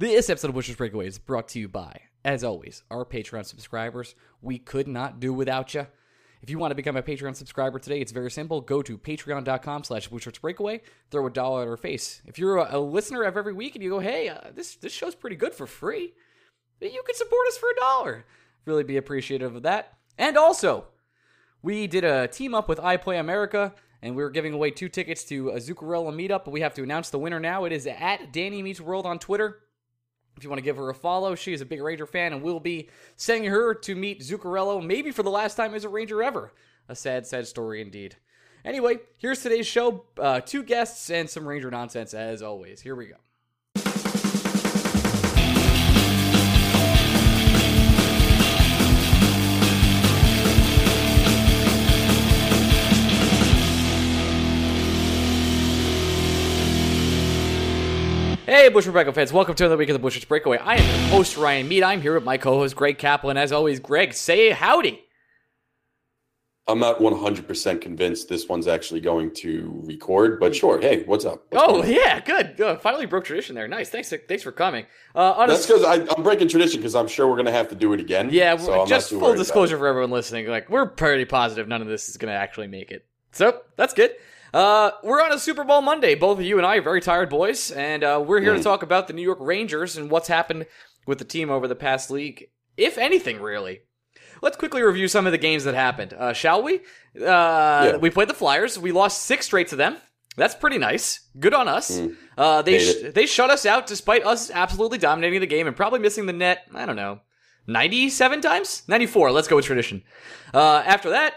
This episode of Bushwick Breakaway is brought to you by, as always, our Patreon subscribers. We could not do without you. If you want to become a Patreon subscriber today, it's very simple. Go to patreon.com slash Breakaway, throw a dollar at our face. If you're a, listener of every week and you go, hey, uh, this, this show's pretty good for free, you can support us for a dollar. Really be appreciative of that. And also, we did a team up with iPlay America, and we are giving away two tickets to a Zuccarello meetup, but we have to announce the winner now. It is at Danny Meets World on Twitter. If you want to give her a follow, she is a big Ranger fan, and we'll be sending her to meet Zuccarello, maybe for the last time as a Ranger ever. A sad, sad story indeed. Anyway, here's today's show. Uh, two guests and some Ranger nonsense as always. Here we go. Hey, Bushwick Breakaway fans, welcome to another week of the Bushwick Breakaway. I am your host, Ryan Mead. I'm here with my co host, Greg Kaplan. As always, Greg, say howdy. I'm not 100% convinced this one's actually going to record, but sure. Hey, what's up? What's oh, yeah, good. good. Finally broke tradition there. Nice. Thanks thanks for coming. Uh, That's because I'm breaking tradition because I'm sure we're going to have to do it again. Yeah, so just full disclosure for everyone listening. Like, we're pretty positive none of this is going to actually make it. So, that's good. Uh, we're on a Super Bowl Monday. Both of you and I are very tired boys, and uh, we're here mm. to talk about the New York Rangers and what's happened with the team over the past league, if anything, really. Let's quickly review some of the games that happened, uh, shall we? Uh, yeah. We played the Flyers. We lost six straight to them. That's pretty nice. Good on us. Mm. Uh, they sh- they shut us out despite us absolutely dominating the game and probably missing the net. I don't know, ninety seven times, ninety four. Let's go with tradition. Uh, after that,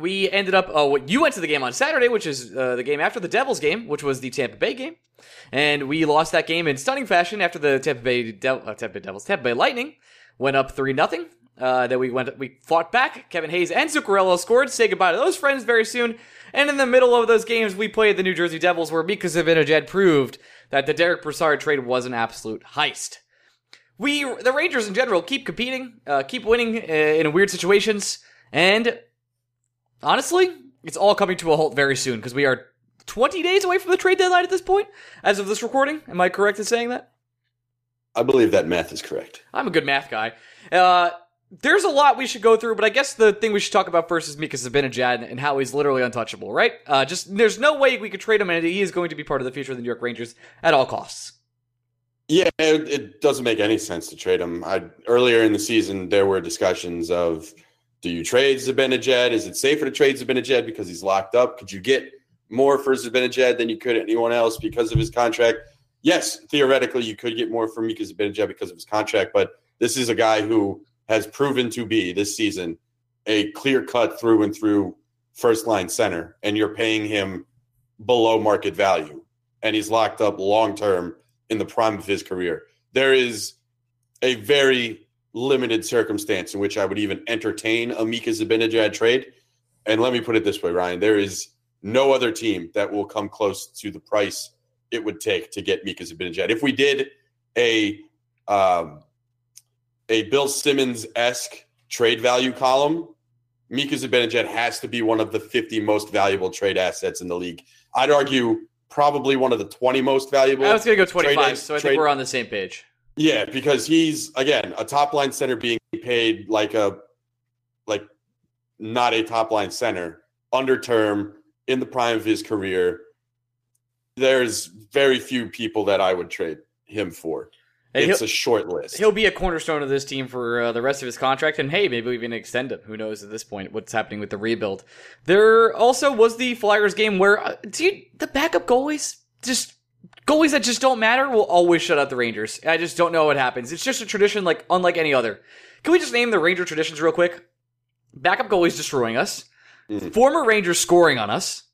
we ended up. Oh, you went to the game on Saturday, which is uh, the game after the Devils game, which was the Tampa Bay game, and we lost that game in stunning fashion after the Tampa Bay, De- uh, Tampa Bay Devils, Tampa Bay Lightning went up three nothing. Uh, then we went, we fought back. Kevin Hayes and Zuccarello scored. Say goodbye to those friends very soon. And in the middle of those games, we played the New Jersey Devils, where Mika Zibanejad proved that the Derick Brassard trade was an absolute heist. We, the Rangers in general, keep competing, uh, keep winning uh, in weird situations, and honestly, it's all coming to a halt very soon because we are 20 days away from the trade deadline at this point, as of this recording. Am I correct in saying that? I believe that math is correct. I'm a good math guy. Uh, there's a lot we should go through, but I guess the thing we should talk about first is Mika Zibanejad and how he's literally untouchable, right? Uh, just there's no way we could trade him, and he is going to be part of the future of the New York Rangers at all costs. Yeah, it, it doesn't make any sense to trade him. I, earlier in the season, there were discussions of do you trade Zibanejad? Is it safer to trade Zibanejad because he's locked up? Could you get more for Zibanejad than you could anyone else because of his contract? Yes, theoretically, you could get more from Mika Zibanejad because of his contract, but this is a guy who has proven to be this season a clear cut through and through first line center, and you're paying him below market value, and he's locked up long term in the prime of his career. There is a very limited circumstance in which I would even entertain a Mika Zibanejad trade. And let me put it this way, Ryan: there is no other team that will come close to the price it would take to get Mika Zibanejad. If we did a um, a Bill Simmons esque trade value column, Mika Zibanejad has to be one of the 50 most valuable trade assets in the league. I'd argue probably one of the 20 most valuable. I was going to go 25, trade- so I trade- think we're on the same page. Yeah, because he's again a top line center being paid like a like not a top line center under term in the prime of his career. There's very few people that I would trade him for. And it's a short list. he'll be a cornerstone of this team for uh, the rest of his contract, and hey, maybe we even extend him. Who knows at this point what's happening with the rebuild? There also was the Flyers game where, uh, dude, the backup goalies just goalies that just don't matter will always shut out the Rangers. I just don't know what happens. It's just a tradition like unlike any other. Can we just name the Ranger traditions real quick? Backup goalies destroying us, Mhm. former Rangers scoring on us,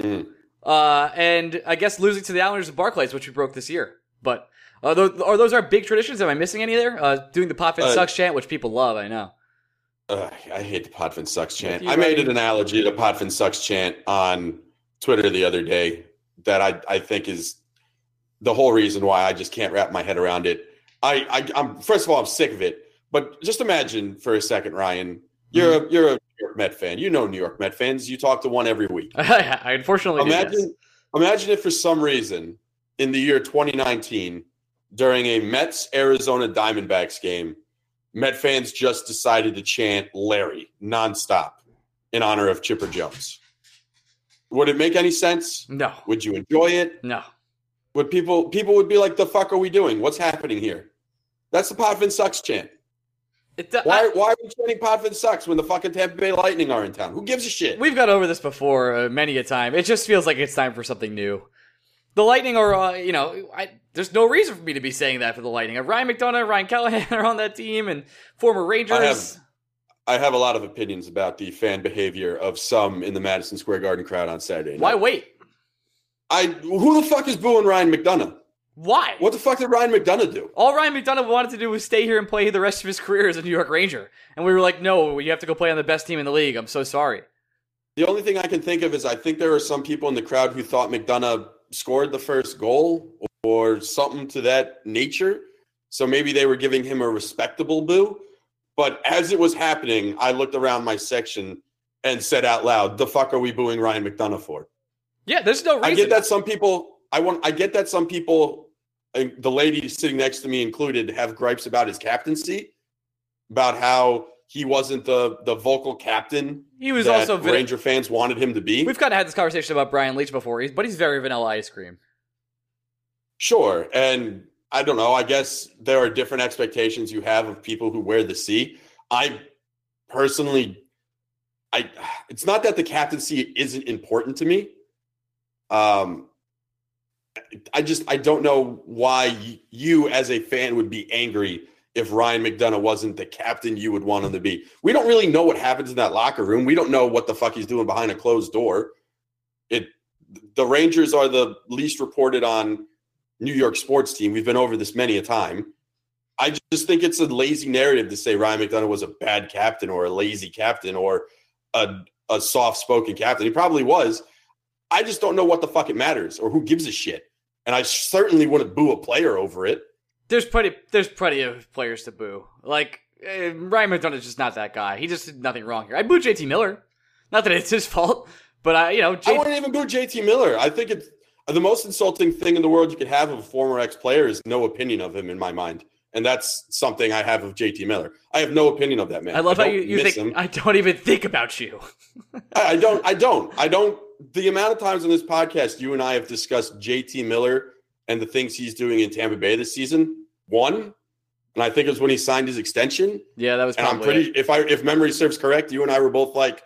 Mhm. uh, and I guess losing to the Islanders and Barclays, which we broke this year. But uh, those, are those our big traditions? Am I missing any there? Uh, doing the Potvin Uh, sucks chant, which people love, I know. Ugh, I hate the Potvin sucks chant. I made an analogy to Potvin sucks chant on Twitter the other day that I, I think is the whole reason why I just can't wrap my head around it. I, I I'm first of all I'm sick of it, but just imagine for a second, Ryan, you're Mm-hmm. a you're a New York Met fan. You know New York Met fans. You talk to one every week. I unfortunately do, yes. Imagine imagine if for some reason in the year 2019 during a Mets Arizona Diamondbacks game, Met fans just decided to chant Larry nonstop in honor of Chipper Jones. Would it make any sense? No, Would you enjoy it? no. Would people people would be like, "The fuck are we doing? What's happening here?" That's the Potvin sucks chant. It, do- Why I- why are we chanting Potvin sucks when the fucking Tampa Bay Lightning are in town? Who gives a shit? we've got over this before uh, many a time. It just feels like it's time for something new. The Lightning are, uh, you know, I, there's no reason for me to be saying that for the Lightning. Uh, Ryan McDonagh, Ryan Callahan are on that team, and former Rangers. I have- I have a lot of opinions about the fan behavior of some in the Madison Square Garden crowd on Saturday. Why wait? I who the fuck is booing Ryan McDonagh? Why? What the fuck did Ryan McDonagh do? All Ryan McDonagh wanted to do was stay here and play the rest of his career as a New York Ranger. And we were like, no, you have to go play on the best team in the league. I'm so sorry. The only thing I can think of is I think there were some people in the crowd who thought McDonagh scored the first goal or something to that nature. So maybe they were giving him a respectable boo. But as it was happening, I looked around my section and said out loud, "The fuck are we booing Ryan McDonagh for?" Yeah, there's no reason. I get that some people I want I get that some people the lady sitting next to me included have gripes about his captaincy about how he wasn't the the vocal captain He was that also Ranger fans wanted him to be. We've kind of had this conversation about Brian Leetch before, he's, but he's very vanilla ice cream. Sure. And I don't know. I guess there are different expectations you have of people who wear the C. I personally, I it's not that the captaincy isn't important to me. Um, I just I don't know why you as a fan would be angry if Ryan McDonagh wasn't the captain you would want him to be. We don't really know what happens in that locker room. We don't know what the fuck he's doing behind a closed door. It the Rangers are the least reported on New York sports team. We've been over this many a time. I just think it's a lazy narrative to say Ryan McDonagh was a bad captain or a lazy captain or a, a soft spoken captain. He probably was. I just don't know what the fuck it matters or who gives a shit. And I certainly wouldn't boo a player over it. There's plenty. There's plenty of players to boo. Like uh, Ryan McDonagh's just not that guy. He just did nothing wrong here. I boo JT Miller. Not that it's his fault, but I, you know, I J- wouldn't even boo JT Miller. I think it's the most insulting thing in the world you could have of a former ex player is no opinion of him in my mind. And that's something I have of JT Miller. I have no opinion of that man. I love how you, you think him. I don't even think about you. I I don't. I don't. I don't. The amount of times on this podcast you and I have discussed JT Miller and the things he's doing in Tampa Bay this season. One, and I think it was when he signed his extension. Yeah, that was And. I'm pretty. it. If I if memory serves correct, you and I were both like,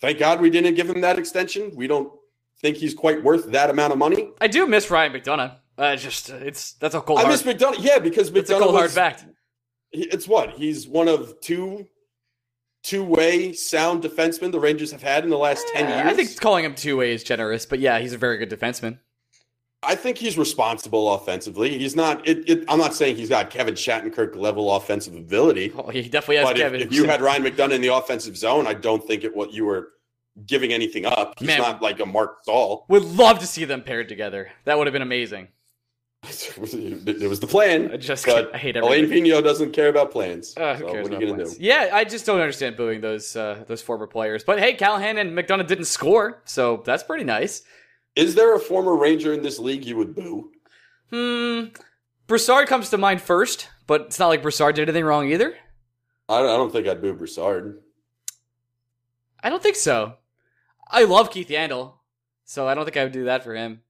"Thank God we didn't give him that extension. We don't think he's quite worth that amount of money." I do miss Ryan McDonagh. Uh, just it's that's a cold I hard. miss McDonagh. Yeah, because McDonagh. It's a cold hard fact. It's what he's one of two two-way sound defensemen the Rangers have had in the last ten Eh, years. I think calling him two way is generous, but yeah, he's a very good defenseman. I think he's responsible offensively. He's not. It, it, I'm not saying he's got Kevin Shattenkirk level offensive ability, Oh, he definitely has but if, Kevin. if you had Ryan McDonagh in the offensive zone, I don't think it what you were giving anything up. He's Man. not like a Marc Staal. Would love to see them paired together. That would have been amazing. It was the plan. I just but I hate Alain Vigneault doesn't care about plans. Uh, who so cares what are about you gonna plans? do? Yeah, I just don't understand booing those uh, those former players. But hey, Callahan and McDonagh didn't score, so that's pretty nice. Is there a former Ranger in this league you would boo? Hmm. Brassard comes to mind first, but it's not like Brassard did anything wrong either. I don't, I don't think I'd boo Brassard. I don't think so. I love Keith Yandle, so I don't think I would do that for him.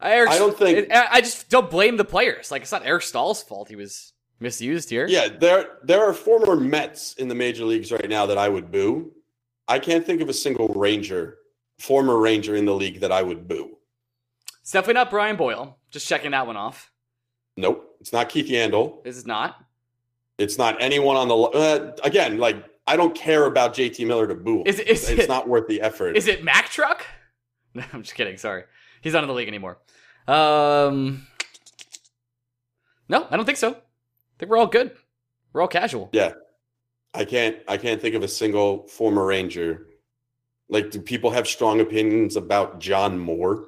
I, Eric, I don't think- I, I just don't blame the players. Like it's not Eric Staal's fault he was misused here. Yeah, there there are former Mets in the major leagues right now that I would boo. I can't think of a single Ranger, former Ranger in the league that I would boo. It's definitely not Brian Boyle. Just checking that one off. Nope, it's not Keith Yandle. This is not. It's not anyone on the uh, again. Like I don't care about JT Miller to boo. Is- is it's it- not worth the effort. Is it Mack Truck? No, I'm just kidding. Sorry, he's not in the league anymore. Um, no, I don't think so. I think we're all good. We're all casual. Yeah, I can't. I can't think of a single former Ranger. Like, do people have strong opinions about John Moore?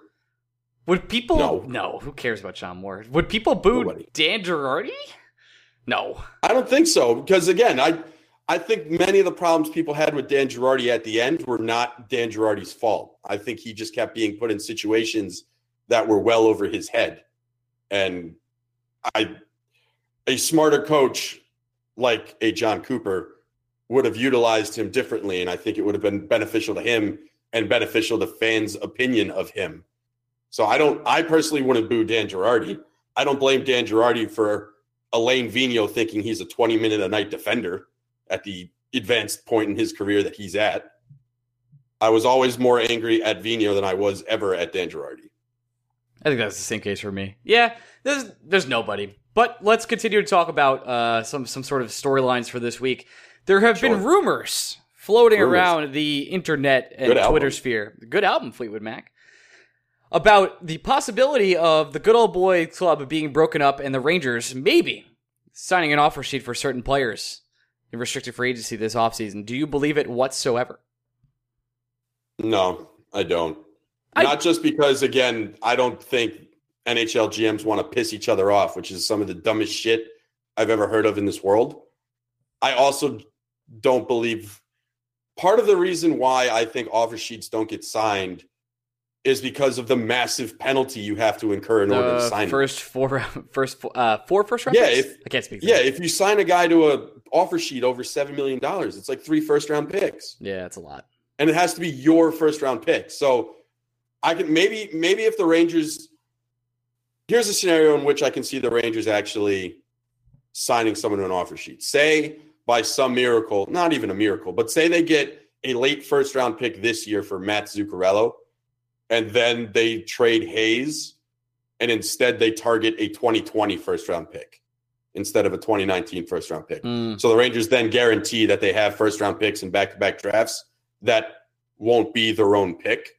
Would people? No. No. Who cares about John Moore? Would people boo Nobody. Dan Girardi? No. I don't think so because again, I I think many of the problems people had with Dan Girardi at the end were not Dan Girardi's fault. I think he just kept being put in situations that were well over his head, and I a smarter coach like a Jon Cooper would have utilized him differently, and I think it would have been beneficial to him and beneficial to fans' opinion of him. So I don't. I personally wouldn't boo Dan Girardi. I don't blame Dan Girardi for Alain Vigneault thinking he's a 20 minute a night defender at the advanced point in his career that he's at. I was always more angry at Vigneault than I was ever at Dan Girardi. I think that's the same case for me. Yeah, there's there's nobody. But let's continue to talk about uh, some some sort of storylines for this week. There have been rumors floating Rumors. around the internet and Good album. Twitter sphere. Good album, Fleetwood Mac. About the possibility of the good old boy club being broken up and the Rangers maybe signing an offer sheet for certain players in restricted free agency this offseason. Do you believe it whatsoever? No, I don't. I- Not just because, again, I don't think NHL GMs want to piss each other off, which is some of the dumbest shit I've ever heard of in this world. I also don't believe part of the reason why I think offer sheets don't get signed is because of the massive penalty you have to incur in order to sign. first four first uh, four first round Yeah, picks? if- I can't speak. Yeah, that. if you sign a guy to a offer sheet over seven million dollars, it's like three first round picks, yeah, it's a lot. And it has to be your first round pick. So I can maybe maybe if the Rangers, here's a scenario in which I can see the Rangers actually signing someone to an offer sheet. Say by some miracle, not even a miracle, but say they get a late first round pick this year for Matt Zuccarello, and then they trade Hayes, and instead they target a 2020 first round pick instead of a 2019 first round pick. Mm. So the Rangers then guarantee that they have first round picks in back to back drafts that won't be their own pick.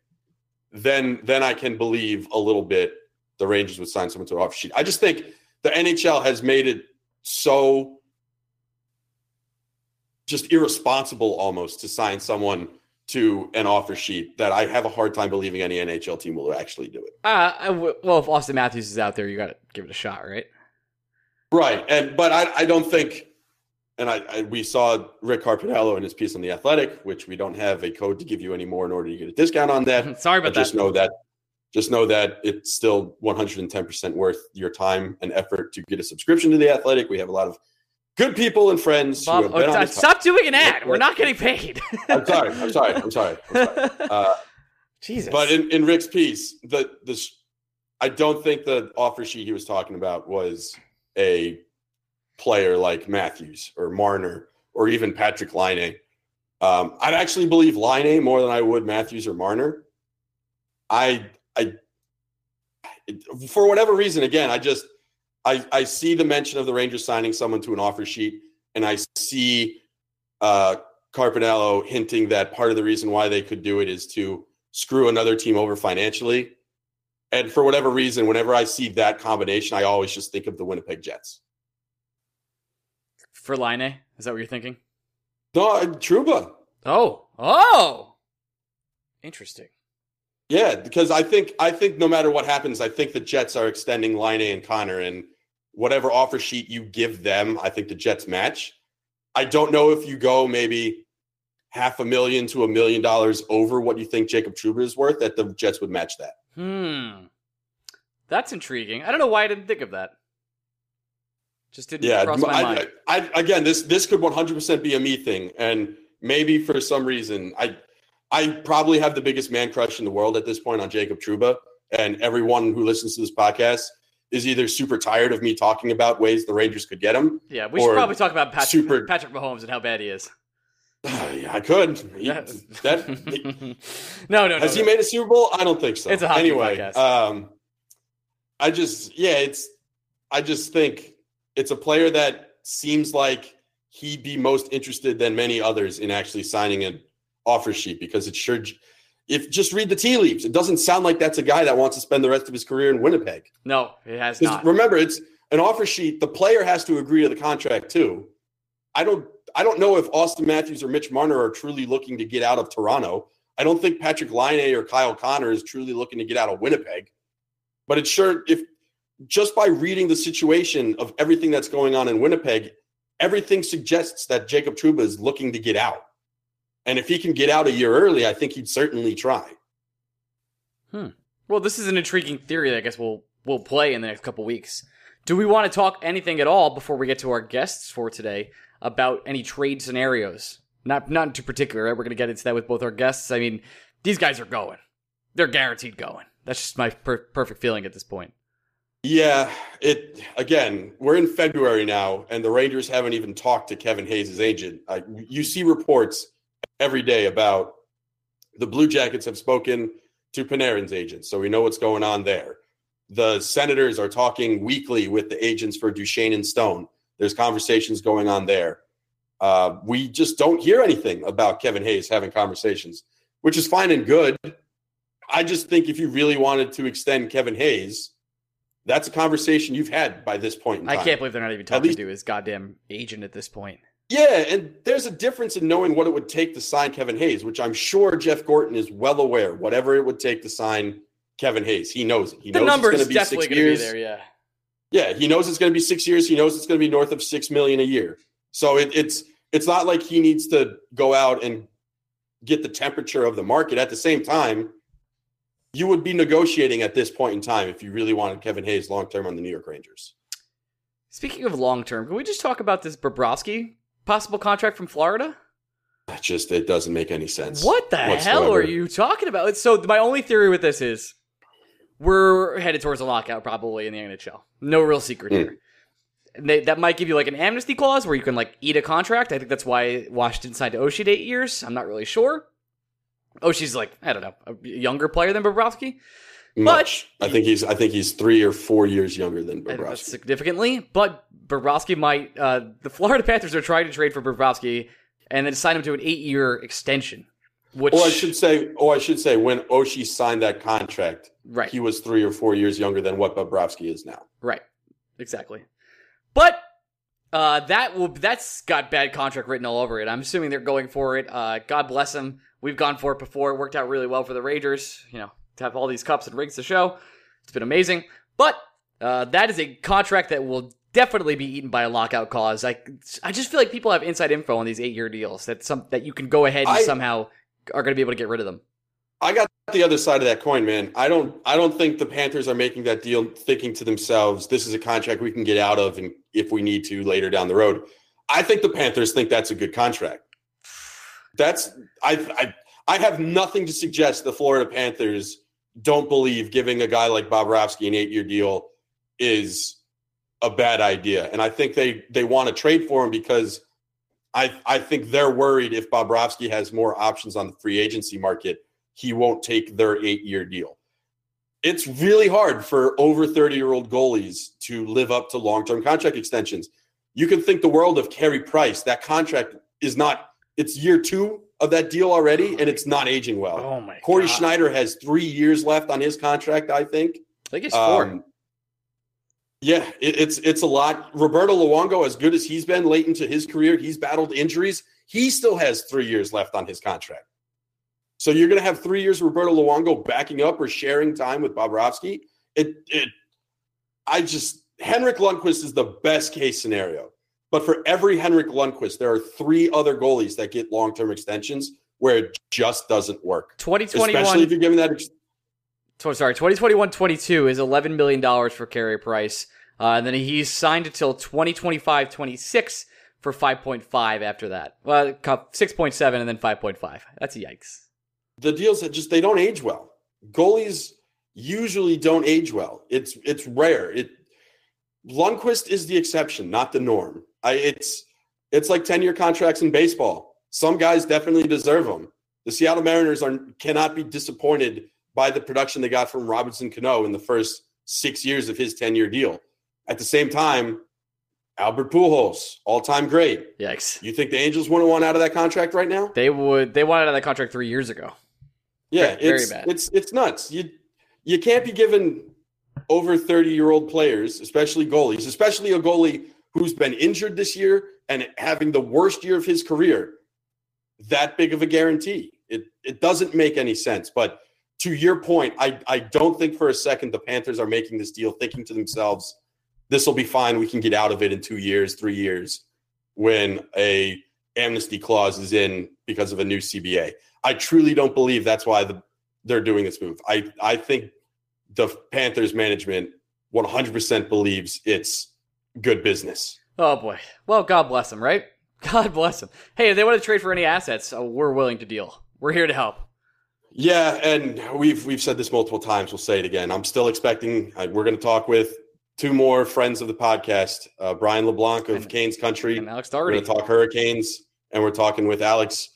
Then then I can believe a little bit the Rangers would sign someone to an offer sheet. I just think the NHL has made it so just irresponsible almost to sign someone to an offer sheet that I have a hard time believing any NHL team will actually do it. Uh, w- well, if Austin Matthews is out there, you got to give it a shot, right? Right. And but I, I don't think and I, I we saw Rick Carpiniello in his piece on the Athletic, which we don't have a code to give you anymore in order to get a discount on that. Sorry But about just that. know that just know that it's still 110% worth your time and effort to get a subscription to the Athletic. We have a lot of good people and friends Bob, who have been oh, stop doing an ad. We're not getting paid. I'm sorry. I'm sorry. I'm sorry. I'm sorry. Uh, Jesus. But in, in Rick's piece, the the I don't think the offer sheet he was talking about was a player like Matthews or Marner or even Patrick Laine. Um, I'd actually believe Laine more than I would Matthews or Marner. I I for whatever reason, again, I just I I see the mention of the Rangers signing someone to an offer sheet, and I see uh Carpiniello hinting that part of the reason why they could do it is to screw another team over financially. And for whatever reason, whenever I see that combination, I always just think of the Winnipeg Jets. For Laine, is that what you're thinking? No, uh, Trouba. Oh. Oh. Interesting. Yeah, because I think I think no matter what happens, I think the Jets are extending Laine and Connor, and whatever offer sheet you give them, I think the Jets match. I don't know if you go maybe half a million to a million dollars over what you think Jacob Trouba is worth, that the Jets would match that. Hmm. That's intriguing. I don't know why I didn't think of that. Just didn't yeah, cross my I, mind. I, I, again, this this could 100% be a me thing, and maybe for some reason, I I probably have the biggest man crush in the world at this point on Jacob Trouba, and everyone who listens to this podcast is either super tired of me talking about ways the Rangers could get him. yeah, we should probably talk about Patrick, super- Patrick Mahomes and how bad he is. yeah, I could. He, Yeah. that no, no, no. has he no. made a Super Bowl? I don't think so. It's a hockey anyway. podcast. Um, I just yeah, it's I just think it's a player that seems like he'd be most interested than many others in actually signing an offer sheet because it sure if just read the tea leaves, it doesn't sound like that's a guy that wants to spend the rest of his career in Winnipeg. No, it has not. remember, it's an offer sheet. The player has to agree to the contract too. I don't. I don't know if Austin Matthews or Mitch Marner are truly looking to get out of Toronto. I don't think Patrick Laine or Kyle Connor is truly looking to get out of Winnipeg. But it's sure if just by reading the situation of everything that's going on in Winnipeg, everything suggests that Jacob Trouba is looking to get out. And if he can get out a year early, I think he'd certainly try. Hmm. Well, this is an intriguing theory that I guess we'll we'll play in the next couple weeks. Do we want to talk anything at all before we get to our guests for today about any trade scenarios? Not not too particular, right? We're going to get into that with both our guests. I mean, these guys are going. They're guaranteed going. That's just my per- perfect feeling at this point. Yeah, it again, we're in February now, and the Rangers haven't even talked to Kevin Hayes' agent. Uh, you see reports every day about the Blue Jackets have spoken to Panarin's agent, so we know what's going on there. The Senators are talking weekly with the agents for Duchene and Stone. There's conversations going on there. Uh, we just don't hear anything about Kevin Hayes having conversations, which is fine and good. I just think if you really wanted to extend Kevin Hayes, that's a conversation you've had by this point in I can't believe they're not even talking least- to his goddamn agent at this point. Yeah, and there's a difference in knowing what it would take to sign Kevin Hayes, which I'm sure Jeff Gorton is well aware. Whatever it would take to sign Kevin Hayes, he knows it. He The knows number it's is going to be definitely six to be years. there. Yeah. Yeah, he knows it's going to be six years. He knows it's going to be north of six million a year. So it, it's it's not like he needs to go out and get the temperature of the market. At the same time, you would be negotiating at this point in time if you really wanted Kevin Hayes long term on the New York Rangers. Speaking of long term, can we just talk about this Bobrovsky possible contract from Florida? It just it doesn't make any sense. What the hell are you talking about? So my only theory with this is we're headed towards a lockout probably in the NHL. No real secret Hmm. here. They, that might give you like an amnesty clause where you can like eat a contract. I think that's why Washington signed to Oshie eight years. I'm not really sure. Oshie's like I don't know a younger player than Bobrovsky. Much. I think he's I think he's three or four years younger than I Bobrovsky. significantly. But Bobrovsky might. Uh, the Florida Panthers are trying to trade for Bobrovsky and then sign him to an eight-year extension. Which Or I should say, or I should say, when Oshie signed that contract, right, he was three or four years younger than what Bobrovsky is now. right, exactly. But uh, that will that's got bad contract written all over it. I'm assuming they're going for it. Uh, God bless them. We've gone for it before. It worked out really well for the Rangers. You know, to have all these cups and rings to show. It's been amazing. But uh, that is a contract that will definitely be eaten by a lockout cause. I I just feel like people have inside info on these eight year deals that some that you can go ahead and I- somehow are going to be able to get rid of them. I got the other side of that coin, man. I don't I don't think the Panthers are making that deal thinking to themselves, this is a contract we can get out of and if we need to later down the road. I think the Panthers think that's a good contract. That's I I I have nothing to suggest the Florida Panthers don't believe giving a guy like Bobrovsky an 8-year deal is a bad idea. And I think they they want to trade for him because I I think they're worried if Bobrovsky has more options on the free agency market, he won't take their eight year deal. It's really hard for over 30 year old goalies to live up to long term contract extensions. You can think the world of Carey Price. That contract is not, it's year two of that deal already, and it's not aging well. Oh my Cory God. Schneider has three years left on his contract, I think. I think it's four. Um, yeah, it, it's it's a lot. Roberto Luongo, as good as he's been late into his career, he's battled injuries. He still has three years left on his contract. So you're going to have three years of Roberto Luongo backing up or sharing time with Bobrovsky. It, it, I just Henrik Lundqvist is the best case scenario. But for every Henrik Lundqvist, there are three other goalies that get long term extensions where it just doesn't work. 2021. Especially if you're giving that. Ex- sorry, 2021 22 is $11 million for Carey Price. Uh, and then he's signed until 2025 26 for 5.5 after that. Well, 6.7 and then 5.5. That's yikes. The deals that just they don't age well. Goalies usually don't age well. It's it's rare. It Lundqvist is the exception, not the norm. I, it's it's like 10 year contracts in baseball. Some guys definitely deserve them. The Seattle Mariners are cannot be disappointed by the production they got from Robinson Cano in the first six years of his 10 year deal. At the same time, Albert Pujols, all time great. Yikes! You think the Angels wouldn't want out of that contract right now? They would. They wanted out of that contract three years ago. Yeah, very, it's, very bad. It's it's nuts. You you can't be given over 30 year old players, especially goalies, especially a goalie who's been injured this year and having the worst year of his career, that big of a guarantee. It it doesn't make any sense. But to your point, I, I don't think for a second the Panthers are making this deal thinking to themselves, this will be fine. We can get out of it in two years, three years, when a amnesty clause is in because of a new CBA. I truly don't believe that's why the, they're doing this move. I, I think the Panthers management 100% believes it's good business. Oh boy. Well, God bless them, right? God bless them. Hey, if they want to trade for any assets, uh, we're willing to deal. We're here to help. Yeah, and we've we've said this multiple times. We'll say it again. I'm still expecting. Uh, we're going to talk with two more friends of the podcast, uh, Brian LeBlanc of and, Canes Country, and Alex Daugherty. We're going to talk Hurricanes, and we're talking with Alex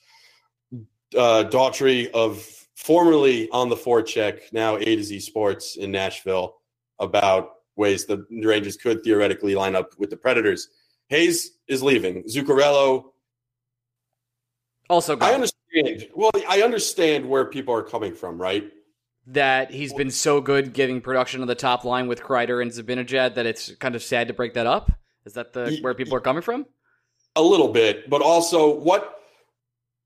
uh, Daughtry of formerly on the Four forecheck, now A to Z Sports in Nashville, about ways the Rangers could theoretically line up with the Predators. Hayes is leaving. Zuccarello. Also, gone. I understand. Well, I understand where people are coming from, right? That he's been so good giving production on the top line with Kreider and Zibanejad that it's kind of sad to break that up. Is that the where people are coming from? A little bit, but also what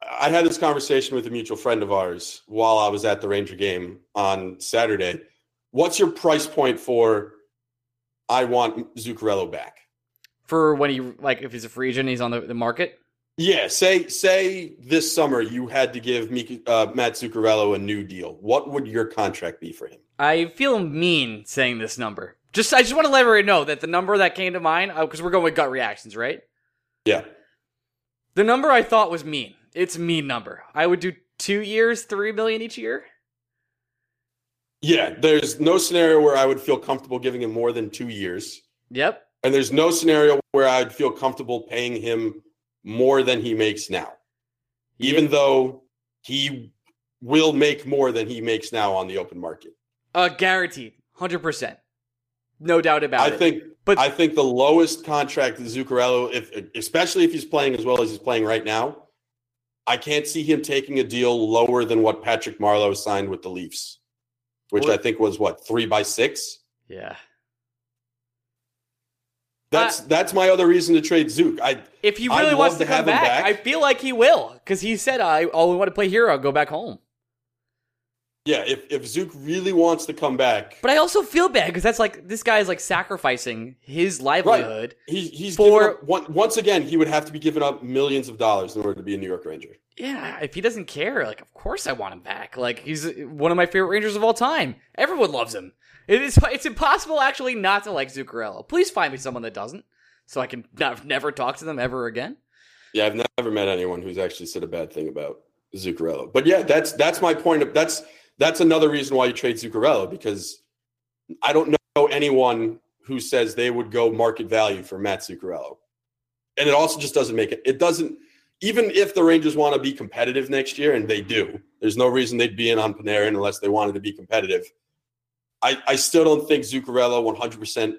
I had this conversation with a mutual friend of ours while I was at the Ranger game on Saturday. What's your price point for I want Zuccarello back. For when he like if he's a free agent, he's on the, the market. Yeah, say say this summer you had to give Miki, uh, Matt Zuccarello a new deal. What would your contract be for him? I feel mean saying this number. Just I just want to let everybody know that the number that came to mind because uh, we're going with gut reactions, right? Yeah. The number I thought was mean. It's mean number. I would do two years, three million each year. Yeah, there's no scenario where I would feel comfortable giving him more than two years. Yep. And there's no scenario where I'd feel comfortable paying him more than he makes now, even though he will make more than he makes now on the open market. Uh, guaranteed, hundred percent, no doubt about I it. I think, but I think the lowest contract Zuccarello, if especially if he's playing as well as he's playing right now, I can't see him taking a deal lower than what Patrick Marleau signed with the Leafs which I think was what three by six. Yeah. That's uh, that's my other reason to trade Zook. I if he really wants to, to come back, back, I feel like he will because he said I oh we want to play here. I'll go back home. Yeah, if if Zook really wants to come back, but I also feel bad because that's like this guy is like sacrificing his livelihood. Right. He, he's for up, once again he would have to be giving up millions of dollars in order to be a New York Ranger. Yeah, if he doesn't care, like of course I want him back. Like he's one of my favorite Rangers of all time. Everyone loves him. It is it's impossible actually not to like Zuccarello. Please find me someone that doesn't, so I can not, never talk to them ever again. Yeah, I've never met anyone who's actually said a bad thing about Zuccarello. But yeah, that's that's my point. Of, that's that's another reason why you trade Zuccarello because I don't know anyone who says they would go market value for Matt Zuccarello. And it also just doesn't make it. It doesn't, even if the Rangers want to be competitive next year, and they do, there's no reason they'd be in on Panarin unless they wanted to be competitive. I, I still don't think Zuccarello 100%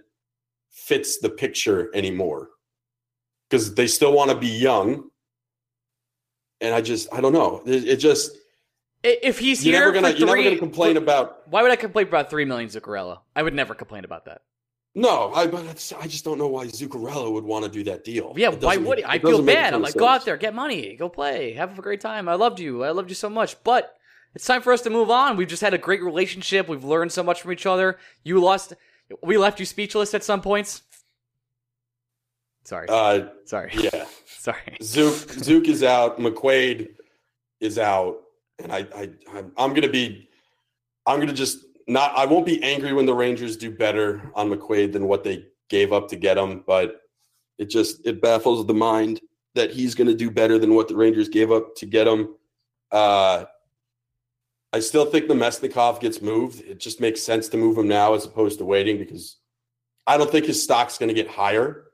fits the picture anymore because they still want to be young. And I just, I don't know. It, it just, if he's you're here, never gonna, you you're never gonna complain about. Why would I complain about three million Zuccarello? I would never complain about that. No, I but I just don't know why Zuccarello would want to do that deal. Yeah, why would he? I feel bad. I'm like, go out there, get money, go play, have a great time. I loved you. I loved you so much. But it's time for us to move on. We've just had a great relationship. We've learned so much from each other. You lost, we left you speechless at some points. Sorry. Uh, Sorry. yeah. Sorry. Zook Zook is out. McQuaid is out, and I, I I'm, I'm gonna be, I'm gonna just not. I won't be angry when the Rangers do better on McQuaid than what they gave up to get him, but it just it baffles the mind that he's gonna do better than what the Rangers gave up to get him. Uh, I still think Namestnikov gets moved. It just makes sense to move him now as opposed to waiting because I don't think his stock's going to get higher.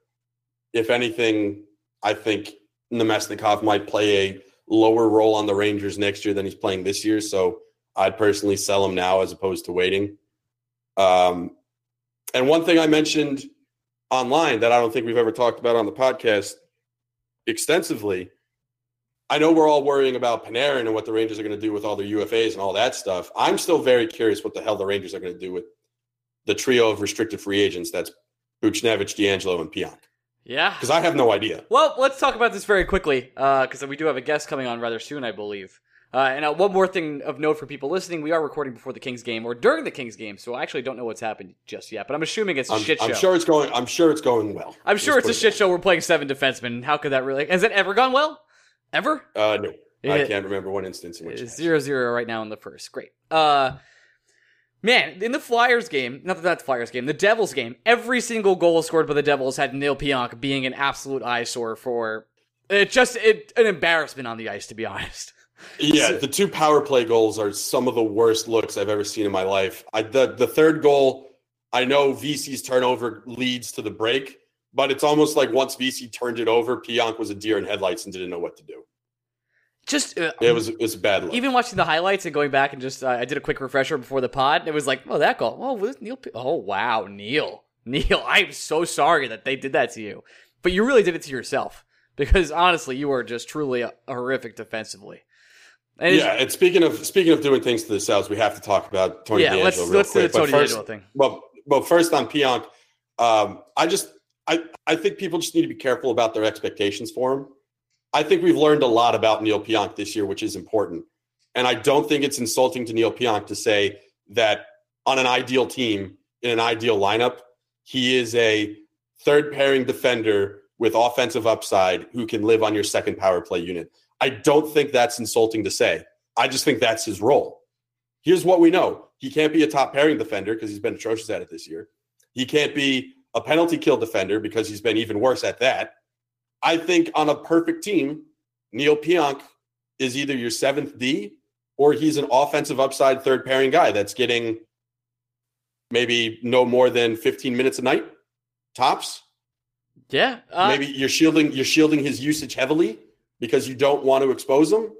If anything, I think Namestnikov might play a lower role on the Rangers next year than he's playing this year. So I'd personally sell him now as opposed to waiting. Um, and one thing I mentioned online that I don't think we've ever talked about on the podcast extensively. I know we're all worrying about Panarin and what the Rangers are going to do with all their UFAs and all that stuff. I'm still very curious what the hell the Rangers are going to do with the trio of restricted free agents. That's Buchnevich, DeAngelo, and Pionk. Yeah. Because I have no idea. Well, let's talk about this very quickly because we do have a guest coming on rather soon, I believe. Uh, and uh, one more thing of note for people listening: we are recording before the Kings game or during the Kings game, so I actually don't know what's happened just yet. But I'm assuming it's a I'm, shit show. I'm sure it's going. I'm sure it's going well. I'm sure Let's it's a it shit show. We're playing seven defensemen. How could that really? Has it ever gone well? Ever? Uh, no, I can't remember one instance in which. it It's zero zero right now in the first. Great. Uh, man, in the Flyers game, not that the Flyers game, the Devils game, every single goal scored by the Devils had Neal Pionk being an absolute eyesore for it. Just it, an embarrassment on the ice, to be honest. Yeah, the two power play goals are some of the worst looks I've ever seen in my life. I, the the third goal, I know Vesey's turnover leads to the break, but it's almost like once VC turned it over, Pionk was a deer in headlights and didn't know what to do. Just uh, It was it was a bad look. even watching the highlights and going back and just uh, I did a quick refresher before the pod. And it was like, oh, that goal. Oh, was Neal? P- oh, wow, Neal. Neal, I'm so sorry that they did that to you, but you really did it to yourself because honestly, you are just truly uh horrific defensively. And yeah, and speaking of speaking of doing things to the Souths, we have to talk about Tony yeah. DeAngelo Let's real let's do the quick. But Tony first- DeAngelo thing. Well, well, first on Pionk, um, I just I I think people just need to be careful about their expectations for him. I think we've learned a lot about Neal Pionk this year, which is important. And I don't think it's insulting to Neal Pionk to say that on an ideal team in an ideal lineup, he is a third pairing defender with offensive upside who can live on your second power play unit. I don't think that's insulting to say. I just think that's his role. Here's what we know he can't be a top pairing defender because he's been atrocious at it this year. He can't be a penalty kill defender because he's been even worse at that. I think on a perfect team, Neal Pionk is either your seventh D or he's an offensive upside third pairing guy that's getting maybe no more than 15 minutes a night tops. Yeah. Uh, maybe you're shielding you're shielding his usage heavily because you don't want to expose them.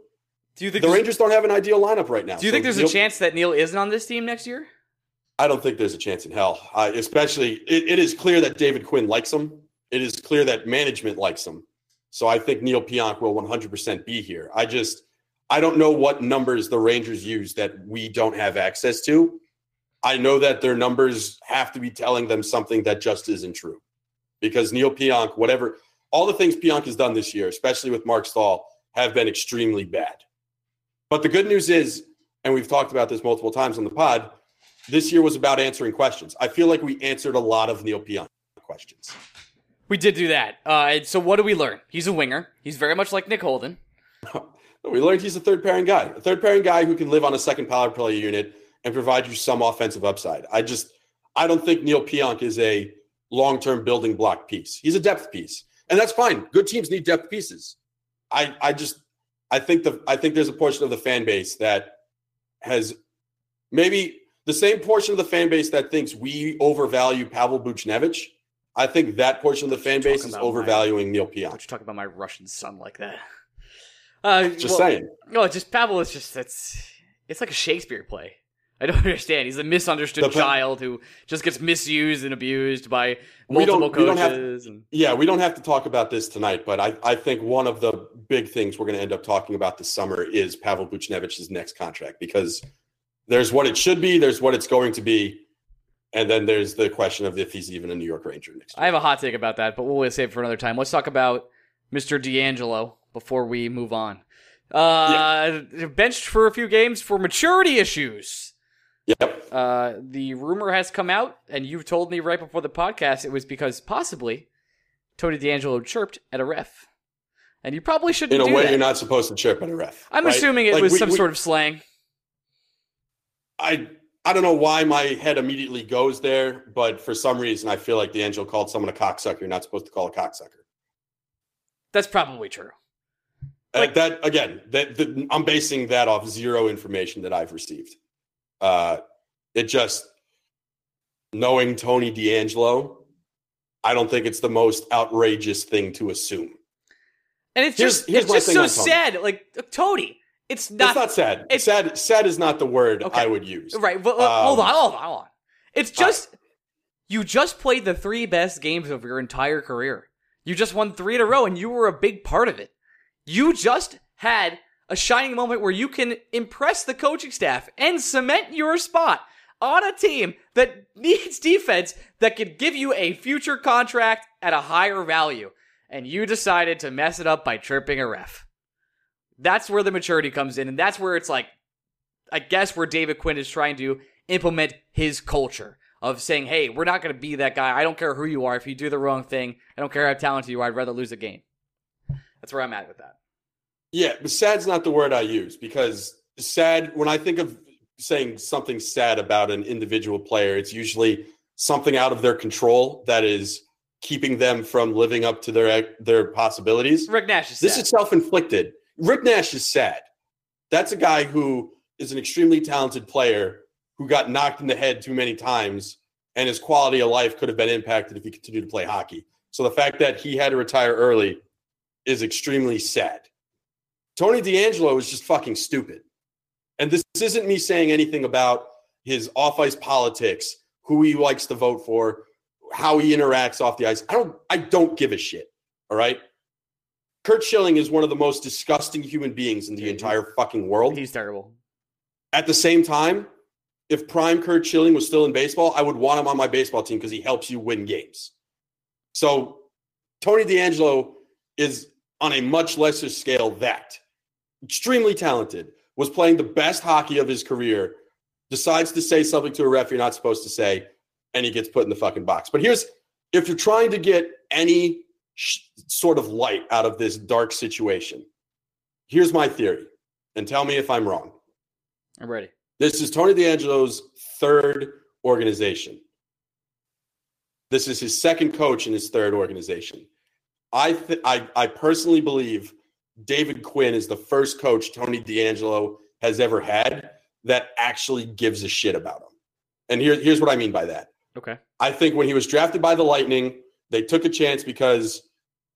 Do you think The Rangers don't have an ideal lineup right now. Do you So think there's Neal- a chance that Neal isn't on this team next year? I don't think there's a chance in hell. Especially, it, it is clear that David Quinn likes him. It is clear that management likes him. So I think Neal Pionk will 100% be here. I just, I don't know what numbers the Rangers use that we don't have access to. I know that their numbers have to be telling them something that just isn't true. Because Neal Pionk, whatever, all the things Pionk has done this year, especially with Marc Staal, have been extremely bad. But the good news is, and we've talked about this multiple times on the pod, this year was about answering questions. I feel like we answered a lot of Neal Pionk questions. We did do that. Uh, so what do we learn? He's a winger. He's very much like Nick Holden. We learned he's a third pairing guy, a third pairing guy who can live on a second power play unit and provide you some offensive upside. I just, I don't think Neal Pionk is a long term building block piece. He's a depth piece, and that's fine. Good teams need depth pieces. I, I just, I think the, I think there's a portion of the fan base that has maybe the same portion of the fan base that thinks we overvalue Pavel Buchnevich. I think that portion of the fan base is about my- overvaluing Neal Don't Pionk. you talk about my Russian son like that? Uh, Just well, saying. No, just Pavel is just it's it's like a Shakespeare play. I don't understand. He's a misunderstood The child who just gets misused and abused by We don't- multiple we don't have- coaches. Yeah, we don't have to talk about this tonight, but I, I think one of the big things we're going to end up talking about this summer is Pavel Buchnevich's next contract because there's what it should be, there's what it's going to be, and then there's the question of if he's even a New York Ranger next time. I have a hot take about that, but we'll save it for another time. Let's talk about Mr. DeAngelo before we move on. Uh, benched for a few games for maturity issues. Yep. Uh, the rumor has come out, and you've told me right before the podcast it was because possibly Tony DeAngelo chirped at a ref. And you probably shouldn't In a way, that. you're not supposed to chirp at a ref. I'm right? assuming it Like, was we- some we- sort of slang. I I don't know why my head immediately goes there, but for some reason I feel like DeAngelo called someone a cocksucker. You're not supposed to call a cocksucker. That's probably true. Uh, Like- that again, that, that I'm basing that off zero information that I've received. Uh, it just knowing Tony DeAngelo, I don't think it's the most outrageous thing to assume. And it's Here's- just here's it's just so sad. Like Tony, it's not, it's not sad. it's- sad. Sad is not the word Okay. I would use. right. Well, well, hold Um, on, hold on, hold on. It's just you just played the three best games of your entire career. You just won three in a row, and you were a big part of it. You just had a shining moment where you can impress the coaching staff and cement your spot on a team that needs defense that could give you a future contract at a higher value. And you decided to mess it up by chirping a ref. That's where the maturity comes in, and that's where it's like, I guess where David Quinn is trying to implement his culture of saying, hey, we're not going to be that guy. I don't care who you are. If you do the wrong thing, I don't care how talented you are. I'd rather lose a game. That's where I'm at with that. Yeah, but sad's not the word I use because sad, when I think of saying something sad about an individual player, it's usually something out of their control that is keeping them from living up to their their possibilities. Rick Nash is This sad. is self-inflicted. Rick Nash is sad. That's a guy who is an extremely talented player who got knocked in the head too many times and his quality of life could have been impacted if he continued to play hockey. So the fact that he had to retire early is extremely sad. Tony DeAngelo is just fucking stupid. And this isn't me saying anything about his off-ice politics, who he likes to vote for, how he interacts off the ice. I don't I don't give a shit. All right? Curt Schilling is one of the most disgusting human beings in the entire fucking world. He's terrible. At the same time, if prime Curt Schilling was still in baseball, I would want him on my baseball team because he helps you win games. So Tony DeAngelo is on a much lesser scale that extremely talented, was playing the best hockey of his career, decides to say something to a ref you're not supposed to say, and he gets put in the fucking box. But here's if you're trying to get any sh- sort of light out of this dark situation, here's my theory, and tell me if I'm wrong. I'm ready. This is Tony DeAngelo's third organization. This is his second coach in his third organization. I, th- I, I personally believe David Quinn is the first coach Tony DeAngelo has ever had that actually gives a shit about him. And here, here's what I mean by that. Okay. I think when he was drafted by the Lightning, they took a chance because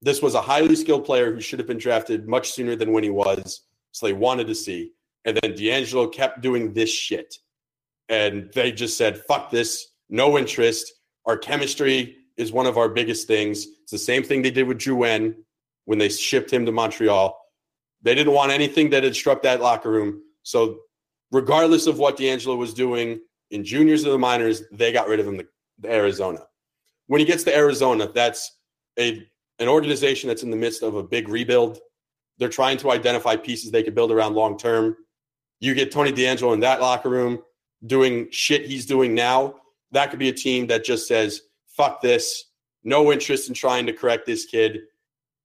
this was a highly skilled player who should have been drafted much sooner than when he was. So they wanted to see. And then DeAngelo kept doing this shit. And they just said, fuck this, no interest. Our chemistry is one of our biggest things. It's the same thing they did with Drouin when they shipped him to Montreal. They didn't want anything that had struck that locker room. So, regardless of what DeAngelo was doing in juniors or the minors, they got rid of him to, to Arizona. When he gets to Arizona, that's a an organization that's in the midst of a big rebuild. They're trying to identify pieces they could build around long term. You get Tony DeAngelo in that locker room doing shit he's doing now. That could be a team that just says, fuck this, no interest in trying to correct this kid.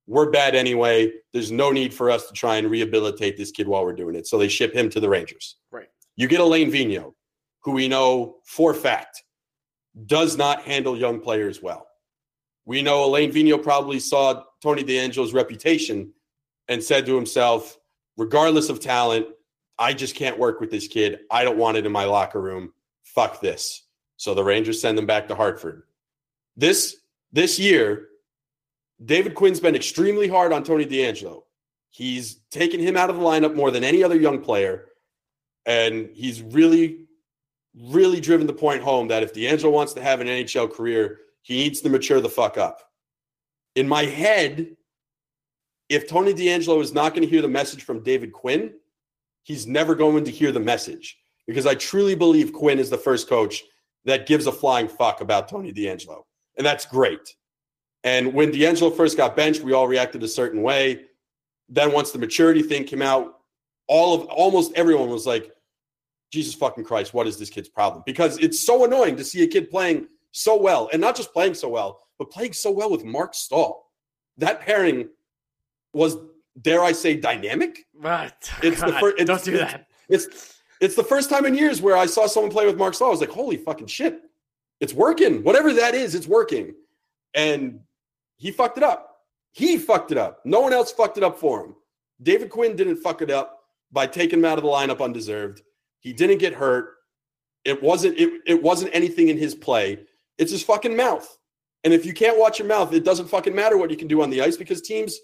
We're bad anyway. There's no need for us to try and rehabilitate this kid while we're doing it. So they ship him to the Rangers. Right. You get Alain Vigneault, who we know for fact does not handle young players well. We know Alain Vigneault probably saw Tony DeAngelo's reputation and said to himself, regardless of talent, I just can't work with this kid. I don't want it in my locker room. Fuck this. So the Rangers send him back to Hartford. This this year, David Quinn's been extremely hard on Tony DeAngelo. He's taken him out of the lineup more than any other young player. And he's really, really driven the point home that if DeAngelo wants to have an NHL career, he needs to mature the fuck up. In my head, if Tony DeAngelo is not going to hear the message from David Quinn, he's never going to hear the message because I truly believe Quinn is the first coach that gives a flying fuck about Tony DeAngelo. And that's great. And when DeAngelo first got benched, we all reacted a certain way. Then once the maturity thing came out, all of almost everyone was like, Jesus fucking Christ, what is this kid's problem? Because it's so annoying to see a kid playing so well, and not just playing so well, but playing so well with Marc Staal. That pairing was, dare I say, dynamic. But It's the God, fir- it's- don't do that. It's it's the first time in years where I saw someone play with Marc Staal. I was like, holy fucking shit, it's working. Whatever that is, it's working. And he fucked it up. He fucked it up. No one else fucked it up for him. David Quinn didn't fuck it up by taking him out of the lineup undeserved. He didn't get hurt. It wasn't it, it wasn't anything in his play. It's his fucking mouth. And if you can't watch your mouth, it doesn't fucking matter what you can do on the ice because teams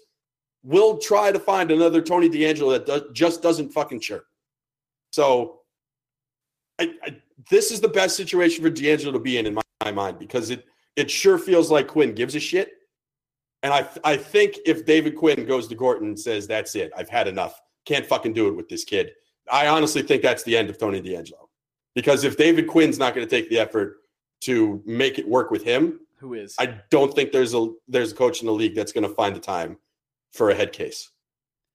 will try to find another Tony DeAngelo that just doesn't fucking chirp. So I, I, this is the best situation for DeAngelo to be in, in my, my mind, because it it sure feels like Quinn gives a shit. And I I think if David Quinn goes to Gorton and says, That's it, I've had enough, can't fucking do it with this kid. I honestly think that's the end of Tony DeAngelo. Because if David Quinn's not going to take the effort to make it work with him, Who is? I don't think there's a there's a coach in the league that's going to find the time for a head case.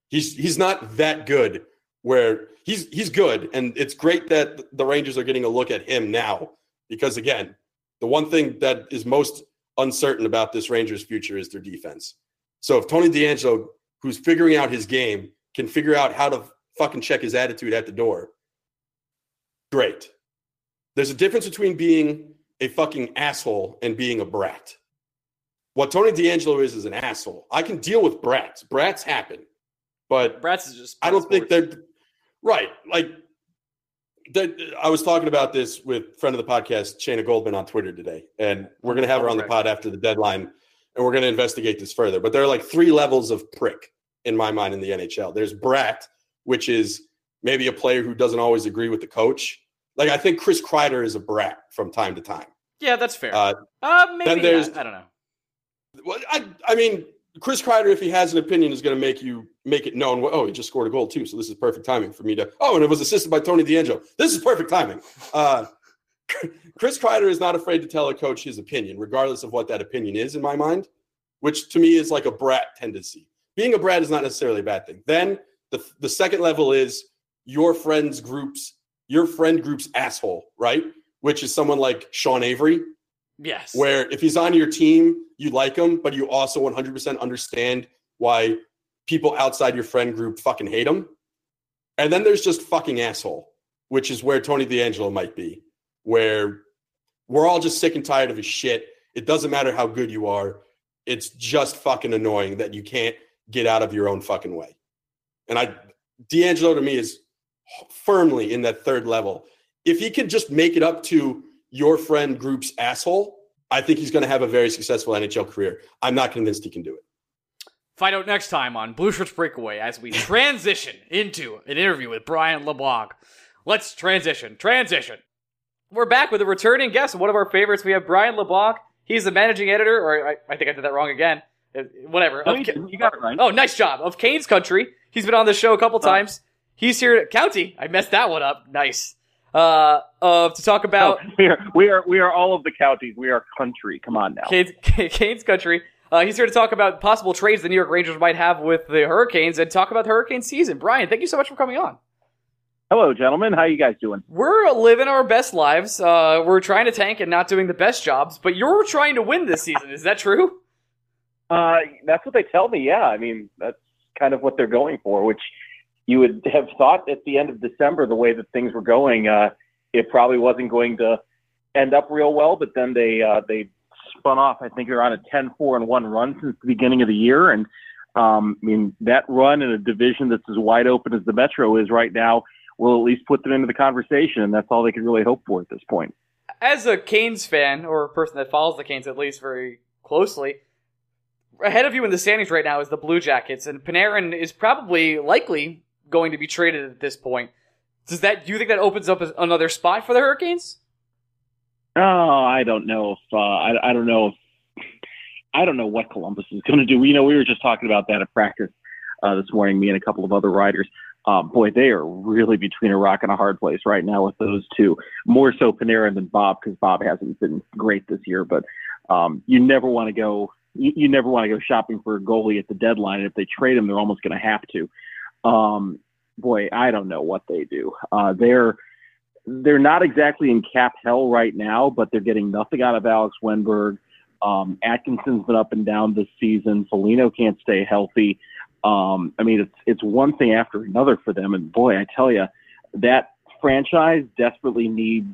He's he's not that good. Where he's he's good, and it's great that the Rangers are getting a look at him now. Because again, the one thing that is most uncertain about this Rangers' future is their defense. So if Tony DeAngelo, who's figuring out his game, can figure out how to fucking check his attitude at the door, great. There's a difference between being a fucking asshole and being a brat. What Tony DeAngelo is is an asshole. I can deal with brats. Brats happen, but brats is just. I don't think they're right. Like that. I was talking about this with friend of the podcast, Shayna Goldman, on Twitter today, and we're going to have her on the pod after the deadline, and we're going to investigate this further. But there are like three levels of prick in my mind in the NHL. There's brat, which is maybe a player who doesn't always agree with the coach. Like I think Chris Kreider is a brat from time to time. Yeah, that's fair. Uh, Uh, maybe then there's- not. I don't know. Well, I, I mean, Chris Kreider, if he has an opinion, is going to make you make it known. Oh, he just scored a goal too, so this is perfect timing for me to. Oh, and it was assisted by Tony DeAngelo. This is perfect timing. Uh, Chris Kreider is not afraid to tell a coach his opinion, regardless of what that opinion is. In my mind, which to me is like a brat tendency. Being a brat is not necessarily a bad thing. Then the the second level is your friends groups, your friend group's asshole, right? Which is someone like Sean Avery, Yes. where if he's on your team, you like him, but you also 100% understand why people outside your friend group fucking hate him. And then there's just fucking asshole, which is where Tony DeAngelo might be, where we're all just sick and tired of his shit. It doesn't matter how good you are. It's just fucking annoying that you can't get out of your own fucking way. And I, DeAngelo to me is firmly in that third level. If he can just make it up to your friend group's asshole, I think he's going to have a very successful NHL career. I'm not convinced he can do it. Find out next time on Bushwick Breakaway as we transition into an interview with Brian LeBlanc. Let's transition. Transition. We're back with a returning guest, one of our favorites. We have Brian LeBlanc. He's the managing editor, or I, I think I did that wrong again. Uh, Whatever. No, Of you You got it right. Oh, nice job. Of Canes Country. He's been on the show a couple times. He's here at County. I messed that one up. Nice. Uh, uh, to talk about we are we are we are all of the counties. We are country. Come on now. Canes, Canes country. Uh, he's here to talk about possible trades the New York Rangers might have with the Hurricanes and talk about the Hurricane season. Brian, thank you so much for coming on. Hello, gentlemen. How you guys doing? We're living our best lives. Uh, we're trying to tank and not doing the best jobs, but you're trying to win this season. Is that true? Uh, that's what they tell me. Yeah, I mean that's kind of what they're going for. Which you would have thought at the end of December, the way that things were going, uh, it probably wasn't going to end up real well. But then they uh, they spun off. I think they're on a 10-4 and one run since the beginning of the year, and um, I mean that run in a division that's as wide open as the Metro is right now will at least put them into the conversation, and that's all they can really hope for at this point. As a Canes fan, or a person that follows the Canes at least very closely, ahead of you in the standings right now is the Blue Jackets, and Panarin is probably likely going to be traded at this point. Does that? Do you think that opens up another spot for the Hurricanes? Oh, I don't know if uh, I, I don't know if I don't know what Columbus is going to do. You know, we were just talking about that at practice uh, this morning. Me and a couple of other riders. Um, boy, they are really between a rock and a hard place right now with those two. More so Panarin than Bob because Bob hasn't been great this year. But um, you never want to go. You, you never want to go shopping for a goalie at the deadline. And if they trade him, they're almost going to have to. Um, boy, I don't know what they do. Uh, they're they're not exactly in cap hell right now, but they're getting nothing out of Alex Wennberg. Um, Atkinson's been up and down this season. Foligno can't stay healthy. Um, I mean, it's it's one thing after another for them, and boy, I tell you, that franchise desperately needs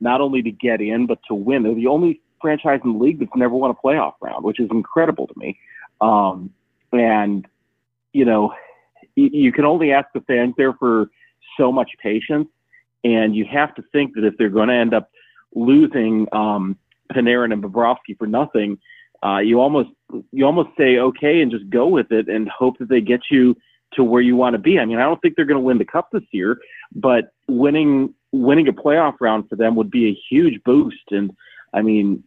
not only to get in but to win. They're the only franchise in the league that's never won a playoff round, which is incredible to me. Um, and you know, you, can only ask the fans there for so much patience, and you have to think that if they're going to end up losing um, Panarin and Bobrovsky for nothing, uh, you almost you almost say okay and just go with it and hope that they get you to where you want to be. I mean, I don't think they're going to win the cup this year, but winning winning a playoff round for them would be a huge boost. And I mean,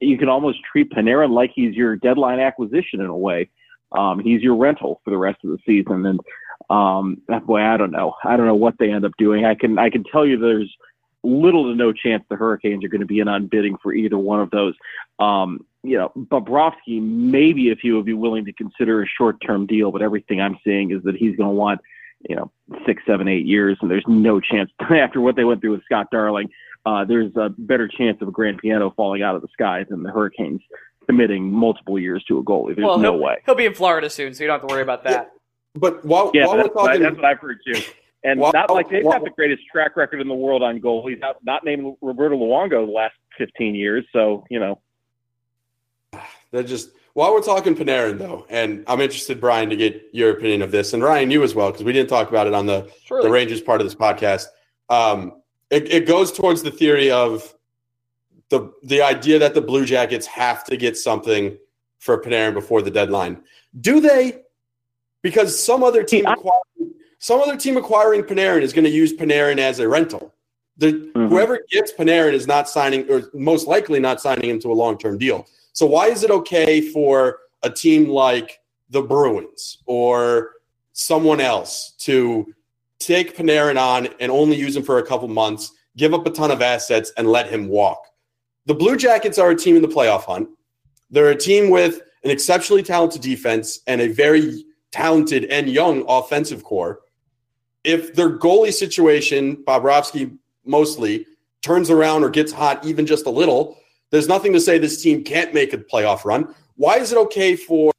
you can almost treat Panarin like he's your deadline acquisition in a way. Um, he's your rental for the rest of the season. And um, boy, I don't know. I don't know what they end up doing. I can I can tell you there's little to no chance the Hurricanes are going to be in on bidding for either one of those. Um, you know, Bobrovsky, maybe if he would be willing to consider a short-term deal, but everything I'm seeing is that he's going to want, you know, six, seven, eight years, and there's no chance after what they went through with Scott Darling, uh, there's a better chance of a grand piano falling out of the sky than the Hurricanes committing multiple years to a goalie. There's well, no he'll, way. He'll be in Florida soon, so you don't have to worry about that. Yeah. But while, yeah, while that's, we're talking, that's what I've heard too. And while, not like they've while, got the greatest track record in the world on goalies. Not, not named Roberto Luongo the last 15 years. So you know, that just while we're talking Panarin though, and I'm interested, Brian, to get your opinion of this, and Ryan, you as well, because we didn't talk about it on the Surely. the Rangers part of this podcast. Um, it, it goes towards the theory of the the idea that the Blue Jackets have to get something for Panarin before the deadline. Do they? Because some other team acquiring, some other team acquiring Panarin is going to use Panarin as a rental. The, mm-hmm. Whoever gets Panarin is not signing, or most likely not signing into a long term deal. So why is it okay for a team like the Bruins or someone else to take Panarin on and only use him for a couple months, give up a ton of assets, and let him walk? The Blue Jackets are a team in the playoff hunt. They're a team with an exceptionally talented defense and a very talented and young offensive core. If their goalie situation, Bobrovsky mostly, turns around or gets hot even just a little, there's nothing to say this team can't make a playoff run. Why is it okay for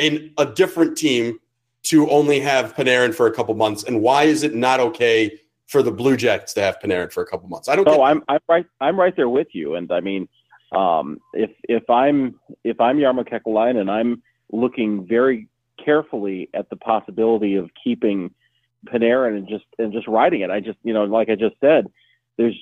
an, a different team to only have Panarin for a couple months, and why is it not okay for the Blue Jackets to have Panarin for a couple months? I don't. Oh, I'm I'm right. I'm right there with you, and I mean, um, if if I'm if I'm Jarmo Kekalainen and I'm looking very carefully at the possibility of keeping Panarin and just and just riding it, I just you know, like I just said, there's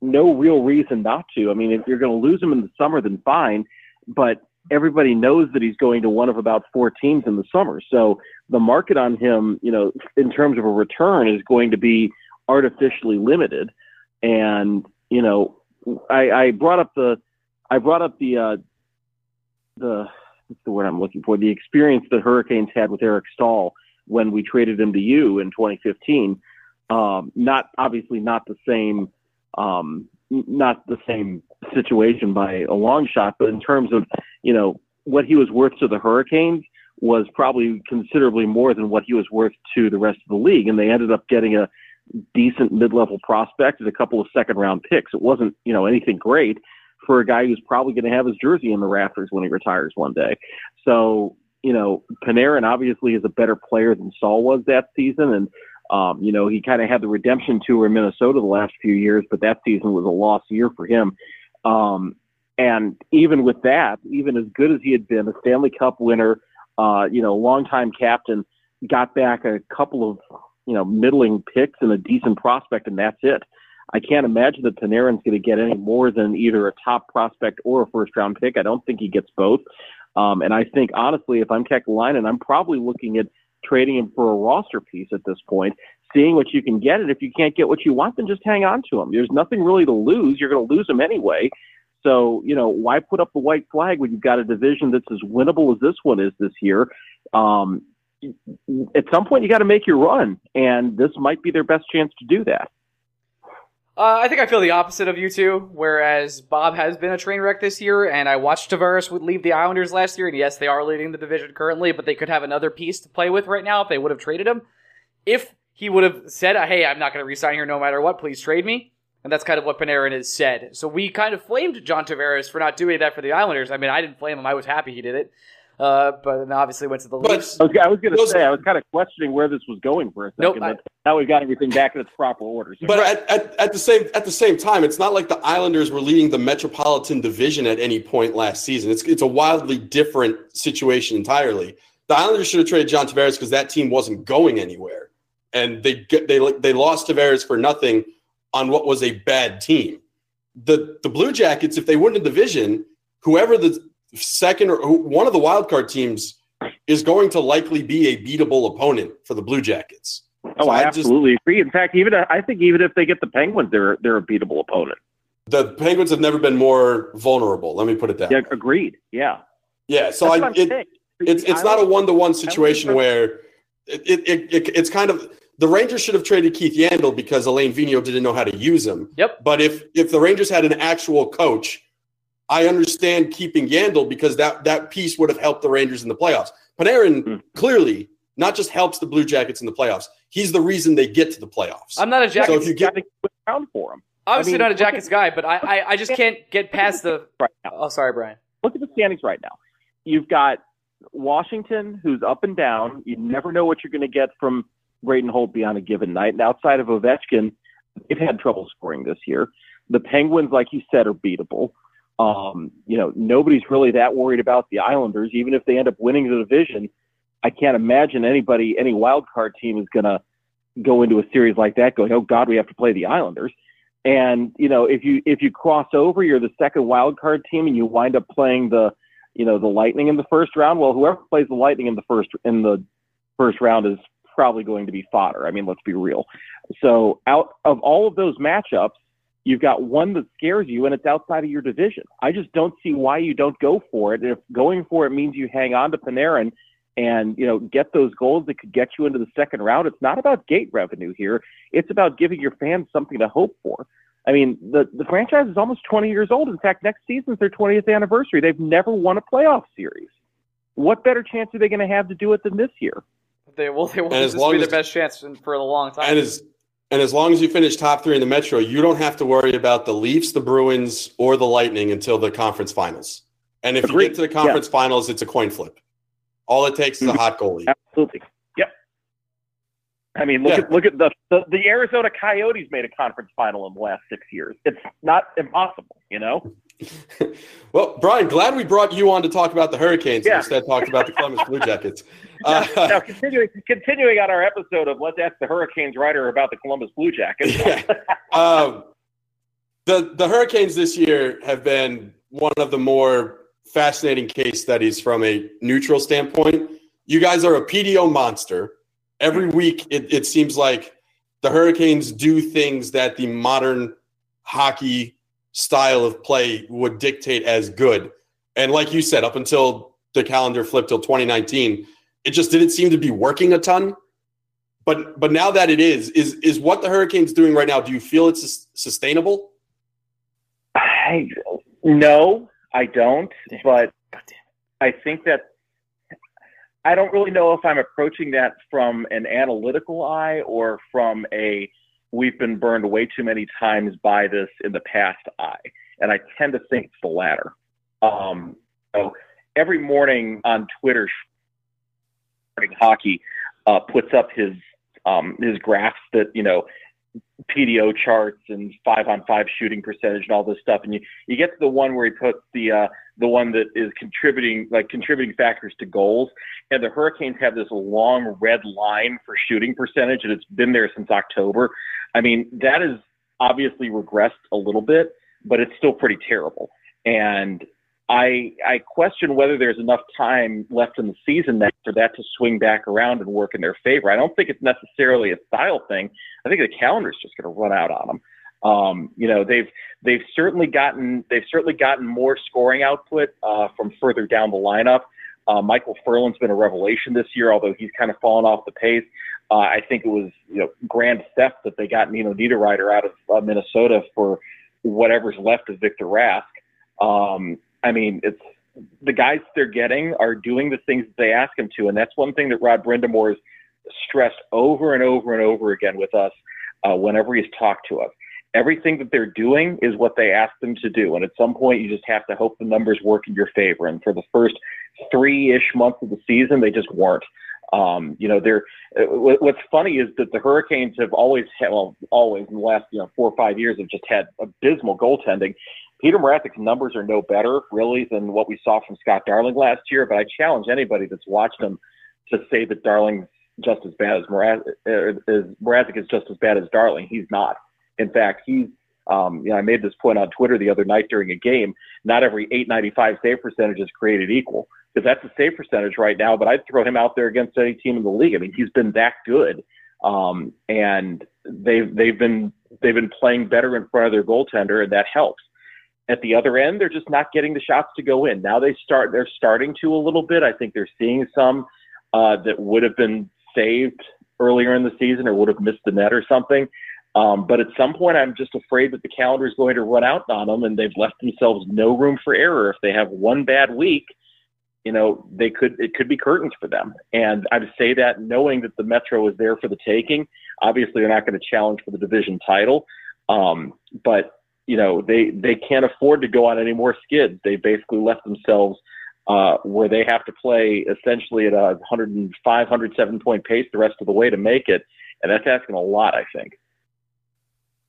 no real reason not to. I mean, if you're going to lose him in the summer, then fine. But everybody knows that he's going to one of about four teams in the summer. So the market on him, you know, in terms of a return, is going to be artificially limited. And you know, I, I brought up the, I brought up the, uh, the, what's the word I'm looking for? The experience that Hurricanes had with Eric Staal when we traded him to you in 2015. Um, not obviously not the same um, not the same situation by a long shot, but in terms of, you know, what he was worth to the Hurricanes was probably considerably more than what he was worth to the rest of the league. And they ended up getting a decent mid-level prospect and a couple of second-round picks. It wasn't, you know, anything great for a guy who's probably going to have his jersey in the rafters when he retires one day. So, you know, Panarin obviously is a better player than Staal was that season, and um, you know, he kind of had the redemption tour in Minnesota the last few years, but that season was a lost year for him. Um, and even with that, even as good as he had been, a Stanley Cup winner, uh, you know, longtime captain, got back a couple of, you know, middling picks and a decent prospect, and that's it. I can't imagine that Panarin's going to get any more than either a top prospect or a first round pick. I don't think he gets both. Um, and I think, honestly, if I'm Kekalainen, I'm probably looking at trading him for a roster piece at this point, seeing what you can get. And if you can't get what you want, then just hang on to him. There's nothing really to lose. You're going to lose him anyway. So, you know, why put up the white flag when you've got a division that's as winnable as this one is this year? Um, at some point, you got to make your run, and this might be their best chance to do that. Uh, I think I feel the opposite of you two. Whereas Bob has been a train wreck this year, and I watched Tavares would leave the Islanders last year, and yes, they are leading the division currently, but they could have another piece to play with right now if they would have traded him. If he would have said, "Hey, I'm not going to resign here no matter what. Please trade me." And that's kind of what Panarin has said. So we kind of flamed John Tavares for not doing that for the Islanders. I mean, I didn't flame him. I was happy he did it. Uh, but then obviously went to the But- Leafs. I was, I was going to say, I was kind of questioning where this was going for a Nope, second, I- but now we've got everything back in its proper order. So But at, at, at the same at the same time, it's not like the Islanders were leading the Metropolitan Division at any point last season. It's it's a wildly different situation entirely. The Islanders should have traded John Tavares because that team wasn't going anywhere, and they get- they they lost Tavares for nothing on what was a bad team. The the Blue Jackets, if they win the division, whoever the second or one of the wild card teams is going to likely be a beatable opponent for the Blue Jackets. oh, so I I just- absolutely agree. In fact, even I think even if they get the Penguins, they're they're a beatable opponent. The Penguins have never been more vulnerable. Let me put it that. Yeah, way. agreed. Yeah, Yeah. So I, it, saying. it's The it's not a one to one situation where it, it, it, it it's kind of the Rangers should have traded Keith Yandle because Alain Vigneault didn't know how to use him. Yep. But if if the Rangers had an actual coach, I understand keeping Yandle because that that piece would have helped the Rangers in the playoffs. Panarin Hmm. clearly not just helps the Blue Jackets in the playoffs. He's the reason they get to the playoffs. I'm not a So if you get Got to put for him obviously I mean, not a look Jackets at- guy, but I, I, I just can't get past the. right now. Oh, sorry, Brian. look at the standings right now. You've got Washington, who's up and down. You never know what you're going to get from Braden Holtby on a given night. And outside of Ovechkin, they've had trouble scoring this year. The Penguins, like you said, are beatable. Um, you know, nobody's really that worried about the Islanders, even if they end up winning the division. I can't imagine anybody, any wild card team is going to go into a series like that going, "Oh God, we have to play the Islanders." And you know, if you if you cross over, you're the second wild card team, and you wind up playing the, you know, the Lightning in the first round. Well, whoever plays the Lightning in the first in the first round is probably going to be fodder. I mean, let's be real. So, out of all of those matchups, you've got one that scares you, and it's outside of your division. I just don't see why you don't go for it. And if going for it means you hang on to Panarin and you know get those goals that could get you into the second round, it's not about gate revenue here. It's about giving your fans something to hope for. I mean, the the franchise is almost 20 years old. In fact, next season's their 20th anniversary. They've never won a playoff series. What better chance are they going to have to do it than this year? They will. They will. And This as will be as- their best chance for a long time. And as and as long as you finish top three in the Metro, you don't have to worry about the Leafs, the Bruins, or the Lightning until the conference finals. And if Agreed. you get to the conference finals, it's a coin flip. All it takes is a mm-hmm. hot goalie. Absolutely. Yep. I mean, look Yeah. at look at the, the the Arizona Coyotes made a conference final in the last six years. It's not impossible, you know. Well, Brian, glad we brought you on to talk about the Hurricanes Yeah. instead talked about the Columbus Blue Jackets. Uh, now, continuing continuing on our episode of Let's Ask the Hurricanes writer about the Columbus Blue Jackets. Yeah. um, the the Hurricanes this year have been one of the more fascinating case studies from a neutral standpoint. You guys are a PDO monster. Every week, it, it seems like the Hurricanes do things that the modern hockey style of play would dictate as good. And like you said, up until the calendar flipped till 2019, it just didn't seem to be working a ton. But but now that it is, is is what the Hurricanes doing right now? Do you feel it's sustainable? I no, I don't. But I think that I don't really know if I'm approaching that from an analytical eye or from a we've been burned way too many times by this in the past I. And I tend to think it's the latter. Um, so every morning on Twitter, hockey uh, puts up his um, his graphs that you know PDO charts and five on five shooting percentage and all this stuff. And you, you get to the one where he puts the uh, the one that is contributing like contributing factors to goals. And the Hurricanes have this long red line for shooting percentage, and it's been there since October. I mean, that is obviously regressed a little bit, but it's still pretty terrible. And I I question whether there's enough time left in the season that for that to swing back around and work in their favor. I don't think it's necessarily a style thing. I think the calendar's just going to run out on them. Um, you know, they've they've certainly gotten they've certainly gotten more scoring output uh, from further down the lineup. Uh, Micheal Ferland's been a revelation this year, although he's kind of fallen off the pace. Uh, I think it was you know grand theft that they got Nino Niederreiter out of uh, Minnesota for whatever's left of Victor Rask. Um, I mean, it's the guys they're getting are doing the things that they ask them to, and that's one thing that Rod Brindamore is stressed over and over and over again with us uh, whenever he's talked to us. Everything that they're doing is what they ask them to do. And at some point, you just have to hope the numbers work in your favor. And for the first three ish months of the season, they just weren't. Um, you know, they're, uh, what's funny is that the Hurricanes have always had, well, always in the last, you know, four or five years have just had abysmal goaltending. Petr Mrazek's numbers are no better, really, than what we saw from Scott Darling last year. But I challenge anybody that's watched him to say that Darling's just as bad as Mrazek, uh, Mrazek is just as bad as Darling. He's not. In fact, he's. Um, you know, I made this point on Twitter the other night during a game. Not every 895 save percentage is created equal because that's a save percentage right now. But I'd throw him out there against any team in the league. I mean, he's been that good, um, and they've they've been they've been playing better in front of their goaltender, and that helps at the other end, they're just not getting the shots to go in. Now they start, they're starting to a little bit. I think they're seeing some uh, that would have been saved earlier in the season or would have missed the net or something. Um, but at some point, I'm just afraid that the calendar is going to run out on them, and they've left themselves no room for error. If they have one bad week, you know, they could it could be curtains for them. And I would say that knowing that the Metro is there for the taking. Obviously, they're not going to challenge for the division title, um, but you know they they can't afford to go on any more skids. They basically left themselves uh, where they have to play essentially at a 105, 107 point pace the rest of the way to make it, and that's asking a lot, I think.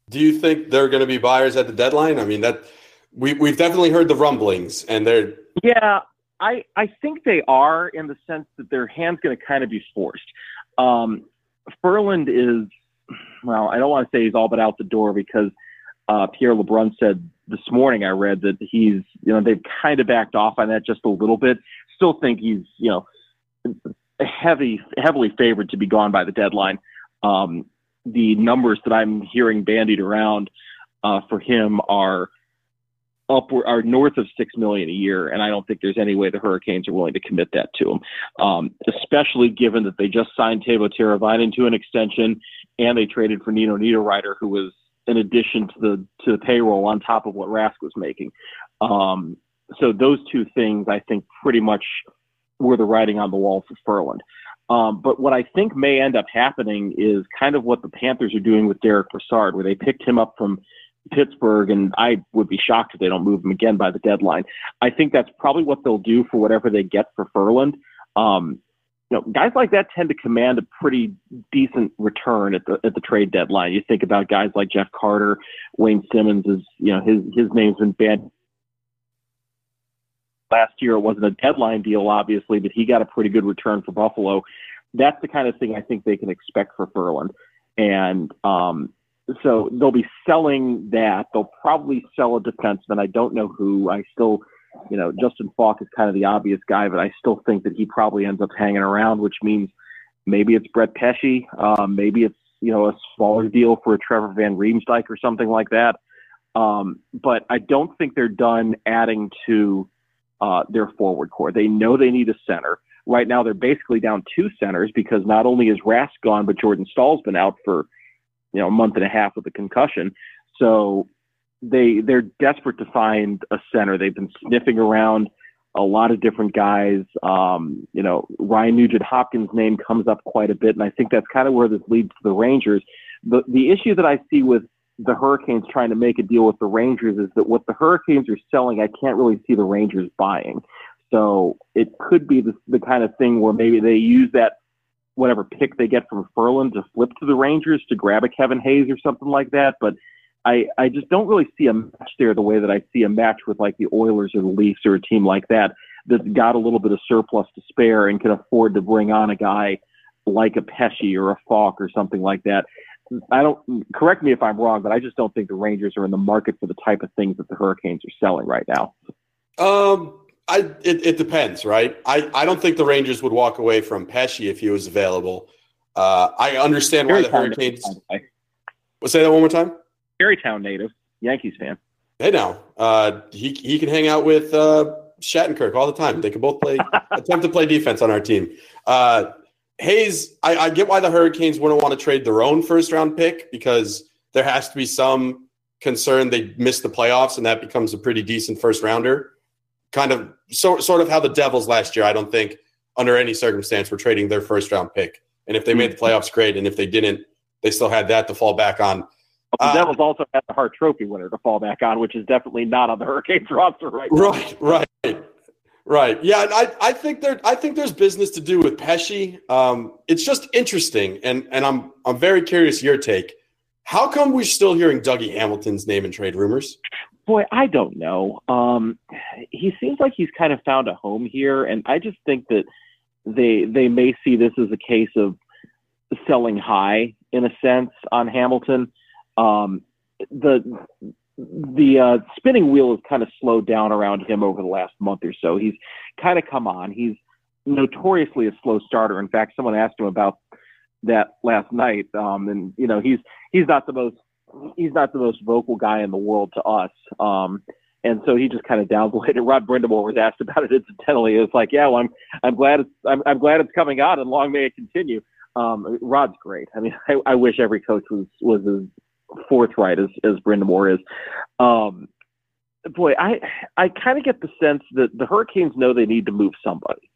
Do you think they're going to be buyers at the deadline? I mean, that we we've definitely heard the rumblings, and they're yeah. I I think they are in the sense that their hand's going to kind of be forced. Um, Ferland is well, I don't want to say he's all but out the door because uh, Pierre LeBrun said this morning. I read that he's, you know, they've kind of backed off on that just a little bit. Still think he's, you know, heavy, heavily favored to be gone by the deadline. Um, the numbers that I'm hearing bandied around uh, for him are upward are north of six million a year, and I don't think there's any way the Hurricanes are willing to commit that to him, um, especially given that they just signed Teuvo Teravainen to an extension, and they traded for Nino Niederreiter, who was in addition to the to the payroll on top of what Rask was making. Um, so those two things, I think, pretty much were the writing on the wall for Ferland. Um, but what I think may end up happening is kind of what the Panthers are doing with Derick Brassard, where they picked him up from Pittsburgh, and I would be shocked if they don't move him again by the deadline. I think that's probably what they'll do for whatever they get for Ferland. Um, you know, guys like that tend to command a pretty decent return at the at the trade deadline. You think about guys like Jeff Carter, Wayne Simmonds is you know his his name's been banned. Last year it wasn't a deadline deal, obviously, but he got a pretty good return for Buffalo. That's the kind of thing I think they can expect for Ferland, and um, so they'll be selling that. They'll probably sell a defenseman. I don't know who. I still you know, Justin Faulk is kind of the obvious guy, but I still think that he probably ends up hanging around, which means maybe it's Brett Pesce, um, maybe it's you know a smaller deal for a Trevor Van Riemsdyk or something like that. Um, but I don't think they're done adding to uh, their forward core. They know they need a center. Right now, they're basically down two centers because not only is Rask gone, but Jordan Staal's been out for you know a month and a half with a concussion. So they they're desperate to find a center. They've been sniffing around a lot of different guys. Um, you know, Ryan Nugent Hopkins' name comes up quite a bit, and I think that's kind of where this leads to the Rangers. The the issue that I see with the Hurricanes trying to make a deal with the Rangers is that what the Hurricanes are selling, I can't really see the Rangers buying. So it could be the, the kind of thing where maybe they use that whatever pick they get from Ferland to flip to the Rangers to grab a Kevin Hayes or something like that. But I, I just don't really see a match there the way that I see a match with like the Oilers or the Leafs or a team like that that's got a little bit of surplus to spare and can afford to bring on a guy like a Pesce or a Faulk or something like that. I don't correct me if I'm wrong, but I just don't think the Rangers are in the market for the type of things that the Hurricanes are selling right now. Um, I it, it depends, right? I, I don't think the Rangers would walk away from Pesce if he was available. Uh, I understand why the Hurricanes. We'll say that one more time. Carytown native, Yankees fan. Hey now, uh, he he can hang out with uh, Shattenkirk all the time. They can both play attempt to play defense on our team. Uh, Hayes, I, I get why the Hurricanes wouldn't want to trade their own first round pick because there has to be some concern they miss the playoffs and that becomes a pretty decent first rounder. Kind of so, sort of how the Devils last year. I don't think under any circumstance were trading their first round pick And if they made the playoffs, great. And if they didn't, they still had that to fall back on. The uh, Devils also had the Hart Trophy winner to fall back on, which is definitely not on the Hurricanes roster right now. Right, right, right. Yeah, and I, I think there, I think there's business to do with Pesce. Um, it's just interesting, and and I'm I'm very curious your take. How come we're still hearing Dougie Hamilton's name in trade rumors? Boy, I don't know. Um, he seems like he's kind of found a home here, and I just think that they they may see this as a case of selling high in a sense on Hamilton. Um, the the uh, spinning wheel has kind of slowed down around him over the last month or so. He's kind of come on. He's notoriously a slow starter. In fact, someone asked him about that last night, um, and you know he's he's not the most he's not the most vocal guy in the world to us. Um, and so he just kind of downplayed it. Rod Brind'Amour was asked about it incidentally. It's like, yeah, well, I'm I'm glad it's I'm, I'm glad it's coming out, and long may it continue. Um, Rod's great. I mean, I, I wish every coach was was as forthright as as Brind'Amour is. Um, boy, I I kind of get the sense that the Hurricanes know they need to move somebody,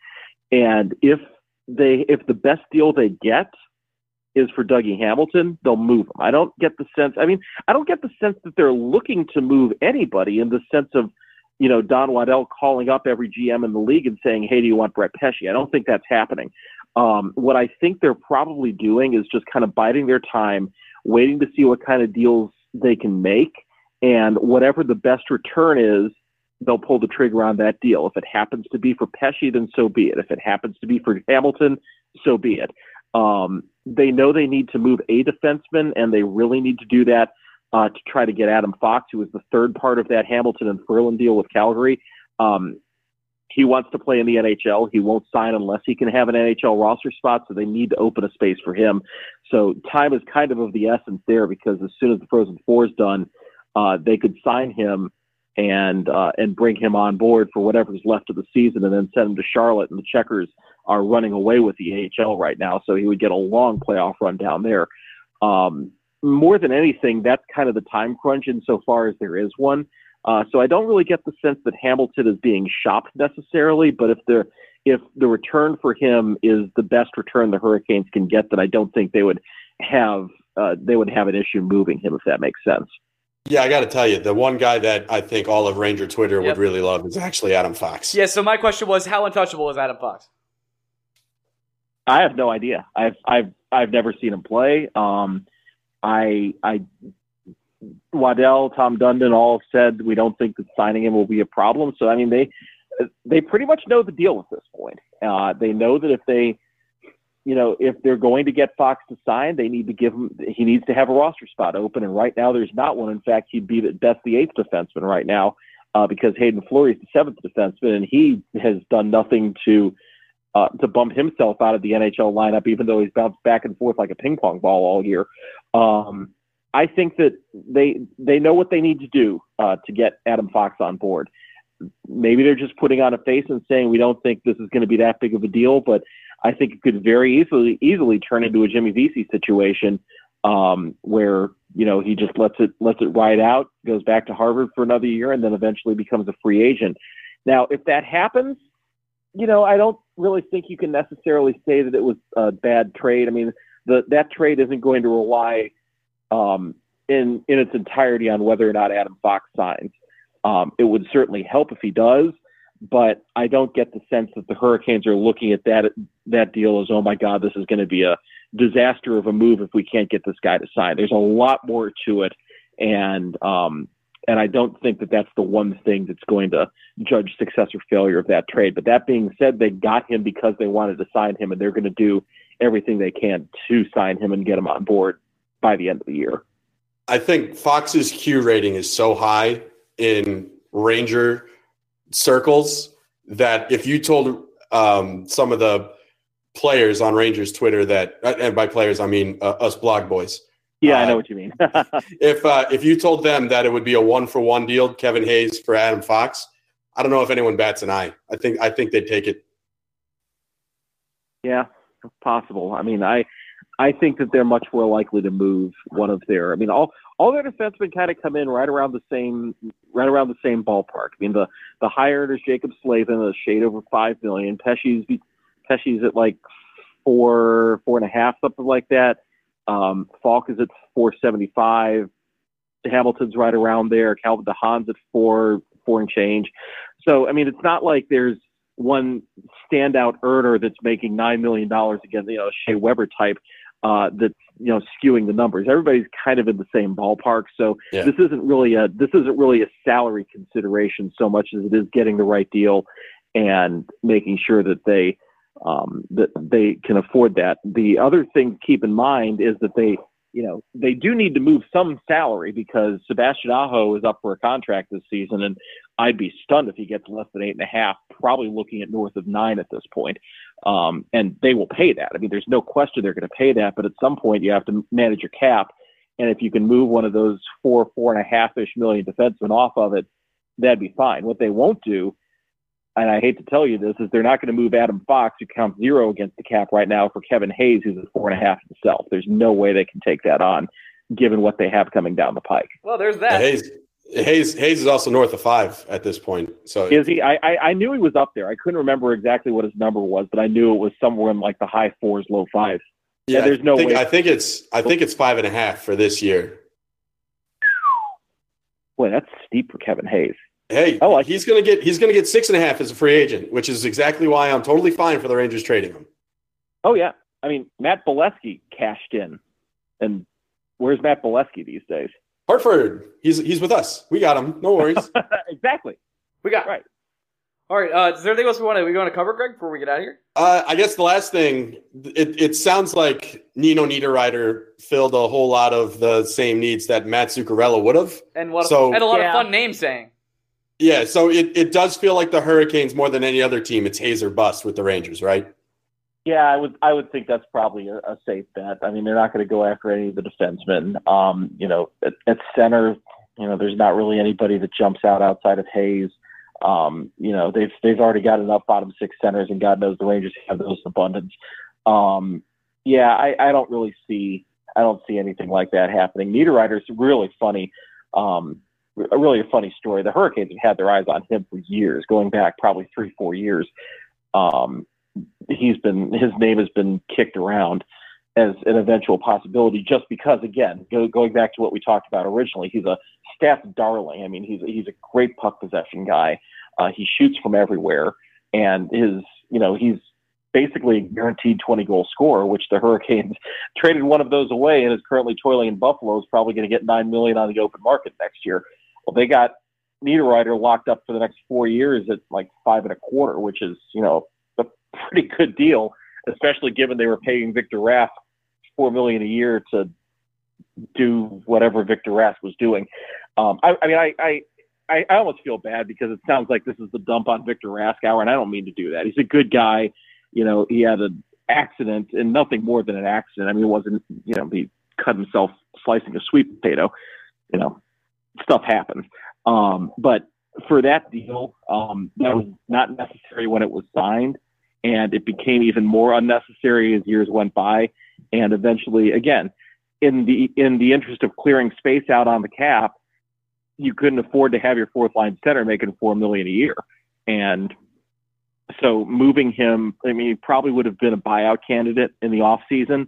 and if they if the best deal they get is for Dougie Hamilton, they'll move him. I don't get the sense. I mean, I don't get the sense that they're looking to move anybody in the sense of, you know, Don Waddell calling up every GM in the league and saying, "Hey, do you want Brett Pesce?" I don't think that's happening. Um, what I think they're probably doing is just kind of biding their time, waiting to see what kind of deals they can make, and whatever the best return is, they'll pull the trigger on that deal. If it happens to be for Pesce, then so be it. If it happens to be for Hamilton, so be it. Um, they know they need to move a defenseman, and they really need to do that uh, to try to get Adam Fox, who was the third part of that Hamilton and Ferland deal with Calgary. Um, he wants to play in the NHL. He won't sign unless he can have an NHL roster spot, so they need to open a space for him. So time is kind of of the essence there because as soon as the Frozen Four is done, uh, they could sign him and uh, and bring him on board for whatever's left of the season, and then send him to Charlotte. And the Checkers are running away with the AHL right now, so he would get a long playoff run down there. Um, more than anything, that's kind of the time crunch insofar as there is one. Uh, so I don't really get the sense that Hamilton is being shopped necessarily, but if the if the return for him is the best return the Hurricanes can get, then I don't think they would have uh, they would have an issue moving him if that makes sense. Yeah, I got to tell you, the one guy that I think all of Ranger Twitter yep. would really love is actually Adam Fox. Yeah. So my question was, how untouchable is Adam Fox? I have no idea. I've I've I've never seen him play. Um, I I Waddell, Tom Dundon all said we don't think that signing him will be a problem. So I mean they they pretty much know the deal at this point. Uh, they know that if they you know, if they're going to get Fox to sign, they need to give him. He needs to have a roster spot open, and right now there's not one. In fact, he'd be at best the eighth defenseman right now, uh, because Hayden Fleury is the seventh defenseman, and he has done nothing to uh, to bump himself out of the NHL lineup, even though he's bounced back and forth like a ping pong ball all year. Um, I think that they they know what they need to do uh, to get Adam Fox on board. Maybe they're just putting on a face and saying we don't think this is going to be that big of a deal, but I think it could very easily easily turn into a Jimmy Vesey situation um, where you know he just lets it lets it ride out, goes back to Harvard for another year, and then eventually becomes a free agent. Now, if that happens, you know I don't really think you can necessarily say that it was a bad trade. I mean, the that trade isn't going to rely um, in in its entirety on whether or not Adam Fox signs. Um, it would certainly help if he does, but I don't get the sense that the Hurricanes are looking at that that deal as, oh my God, this is going to be a disaster of a move if we can't get this guy to sign. There's a lot more to it, and um, and I don't think that that's the one thing that's going to judge success or failure of that trade. But that being said, they got him because they wanted to sign him, and they're going to do everything they can to sign him and get him on board by the end of the year. I think Fox's Q rating is so high in Ranger circles that if you told um, some of the players on Rangers Twitter that, uh, and by players I mean uh, us blog boys. Yeah, uh, I know what you mean. if uh, if you told them that it would be a one for one deal, Kevin Hayes for Adam Fox, I don't know if anyone bats an eye. I think I think they'd take it. Yeah, possible. I mean, I I think that they're much more likely to move one of their. I mean, all all their defensemen kind of come in right around the same right around the same ballpark. I mean, the the higher is Jaccob Slavin, a shade over five million. Pesce's Pesce's at like four, four and a half, something like that. Um, Faulk is at 475. Hamilton's right around there. Calvin DeHaan's at four, four and change. So, I mean, it's not like there's one standout earner that's making $9 million again, you know, Shea Weber type, uh, that's, you know, skewing the numbers. Everybody's kind of in the same ballpark. So Yeah. this isn't really a, this isn't really a salary consideration so much as it is getting the right deal and making sure that they, um, that they can afford that. The other thing to keep in mind is that they, you know, they do need to move some salary because Sebastian Aho is up for a contract this season, and I'd be stunned if he gets less than eight and a half, probably looking at north of nine at this point. Um, and they will pay that. I mean, there's no question they're going to pay that, but at some point you have to manage your cap. And if you can move one of those four, four and a half ish million defensemen off of it, that'd be fine. What they won't do, and I hate to tell you this, is they're not going to move Adam Fox, who counts zero against the cap right now, for Kevin Hayes, who's at four and a half himself. There's no way they can take that on, given what they have coming down the pike. Well, there's that. Hayes, Hayes, Hayes is also north of five at this point. So Is he? I, I I knew he was up there. I couldn't remember exactly what his number was, but I knew it was somewhere in like the high fours, low fives. yeah, there's no I think, way- I think it's I think it's five and a half for this year. Boy, that's steep for Kevin Hayes. Hey, I like he's gonna get he's gonna get six and a half as a free agent, which is exactly why I'm totally fine for the Rangers trading him. Oh yeah, I mean Matt Beleskey cashed in, and where's Matt Beleskey these days? Hartford, he's he's with us. We got him. No worries. exactly. We got Right. All right. Uh, is there anything else we want to we want to cover, Greg, before we get out of here? uh, I guess the last thing, it, it sounds like Nino Niederreiter filled a whole lot of the same needs that Matt Zuccarello would have. And what? So- and a lot Yeah. of fun name saying. Yeah, so it, it does feel like the Hurricanes more than any other team. It's Hazer bust with the Rangers, right? Yeah, I would I would think that's probably a, a safe bet. I mean, they're not going to go after any of the defensemen. Um, you know, at, at center, you know, there's not really anybody that jumps out outside of Hayes. Um, you know, they've they've already got enough bottom six centers, and God knows the Rangers have those abundance. Um, yeah, I, I don't really see I don't see anything like that happening. Niederreiter's really funny. Um, a really a funny story. The Hurricanes have had their eyes on him for years, going back probably three, four years. Um, he's been his name has been kicked around as an eventual possibility just because again go, going back to what we talked about originally he's a staff darling. I mean he's he's a great puck possession guy. Uh, he shoots from everywhere. And his you know he's basically a guaranteed 20 goal scorer which the hurricanes traded one of those away and is currently toiling in buffalo is probably going to get 9 million on the open market next year. Well they got Niederreiter locked up for the next four years at like five and a quarter, which is, you know, pretty good deal, especially given they were paying Victor Rask four million a year to do whatever Victor Rask was doing. Um, I, I mean, I, I, I, almost feel bad because it sounds like this is the dump on Victor Raskauer, and I don't mean to do that. He's a good guy. You know, he had an accident and nothing more than an accident. I mean, it wasn't, you know, he cut himself slicing a sweet potato. You know, stuff happens. Um, but for that deal, um, that was not necessary when it was signed, and it became even more unnecessary as years went by. And eventually, again, in the in the interest of clearing space out on the cap, you couldn't afford to have your fourth line center making four million a year, and so moving him, I mean, he probably would have been a buyout candidate in the off season.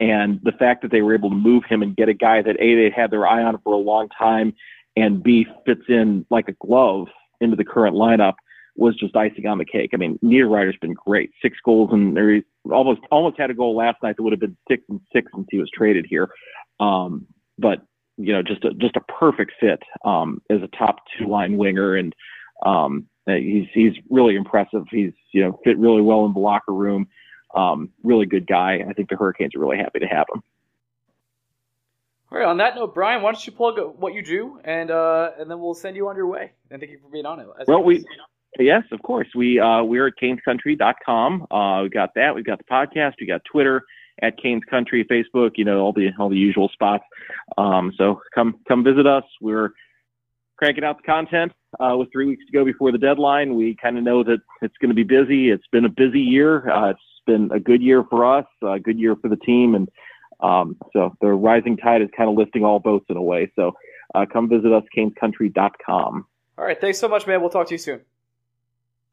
And the fact that they were able to move him and get a guy that a they had their eye on for a long time and B fits in like a glove into the current lineup was just icing on the cake. I mean, Niederreiter's been great. Six goals and he almost almost had a goal last night that would have been six and six since he was traded here. Um, but you know, just a just a perfect fit um, as a top two line winger, and um, he's he's really impressive. He's you know fit really well in the locker room. Um, really good guy. I think the Hurricanes are really happy to have him. All right. On that note, Brian, why don't you plug what you do, and uh, and then we'll send you on your way. And thank you for being on it. Well, we yes, of course. We uh, we're at canescountry.com. Uh, we got that. We've got the podcast. We got Twitter at Canes Country, Facebook. You know all the all the usual spots. Um, so come come visit us. We're cranking out the content. Uh, with three weeks to go before the deadline, we kind of know that it's going to be busy. It's been a busy year. Uh, it's been a good year for us, a good year for the team, and um, so the rising tide is kind of lifting all boats in a way. So uh, come visit us, canescountry.com. All right. Thanks so much, man. We'll talk to you soon.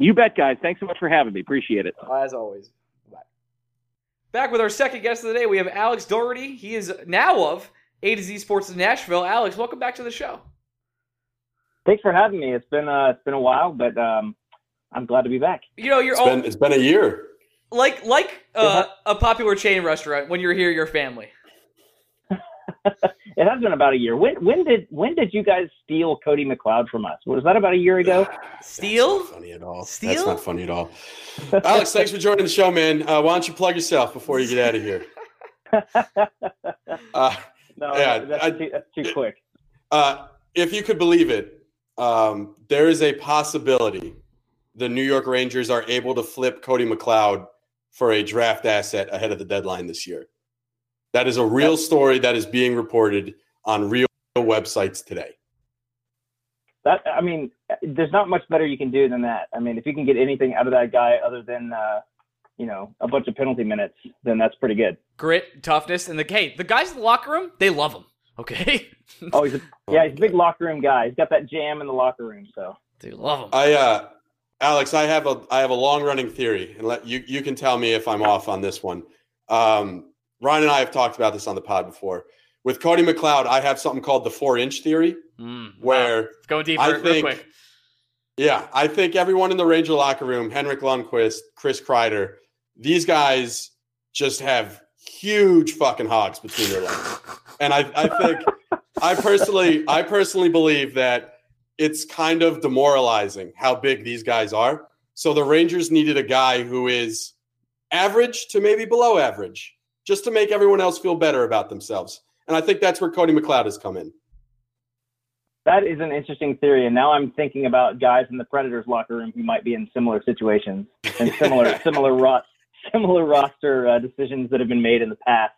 You bet, guys. Thanks so much for having me. Appreciate it. As always. Bye. Back with our second guest of the day, we have Alex Doherty. He is now of A to Z Sports in Nashville. Alex, welcome back to the show. Thanks for having me. It's been uh, it's been a while, but um, I'm glad to be back. You know, you're It's all, been it's been a year. like like uh, a popular chain restaurant. When you're here, your family. It has been about a year. When when did when did you guys steal Cody McLeod from us? Was that about a year ago? Steal? That's not funny at all. Steal? That's not funny at all. Alex, thanks for joining the show, man. Uh, why don't you plug yourself before you get out of here? Uh, no, Yeah, that's, I- too, that's too quick. uh, if you could believe it, um, there is a possibility the New York Rangers are able to flip Cody McLeod for a draft asset ahead of the deadline this year. That is a real story that is being reported on real websites today. That I mean, there's not much better you can do than that. I mean, if you can get anything out of that guy other than uh, you know a bunch of penalty minutes, then that's pretty good. Grit, toughness, and the hey, the guys in the locker room, they love him. Okay, Oh, he's a, yeah, he's a big locker room guy. He's got that jam in the locker room. So they love him. I, uh, Alex, I have a I have a long running theory, and let you you can tell me if I'm off on this one. Um, Ryan and I have talked about this on the pod before. With Cody McLeod, I have something called the four inch theory, Mm, wow. where Let's go deeper, I real think- quick. Yeah, I think everyone in the Ranger locker room, Henrik Lundqvist, Chris Kreider, these guys just have huge fucking hogs between their legs. And I, I think I personally I personally believe that it's kind of demoralizing how big these guys are. So the Rangers needed a guy who is average to maybe below average, just to make everyone else feel better about themselves. And I think that's where Cody McLeod has come in. that is an interesting theory. And now I'm thinking about guys in the Predators locker room who might be in similar situations and similar similar ro- similar roster uh, decisions that have been made in the past.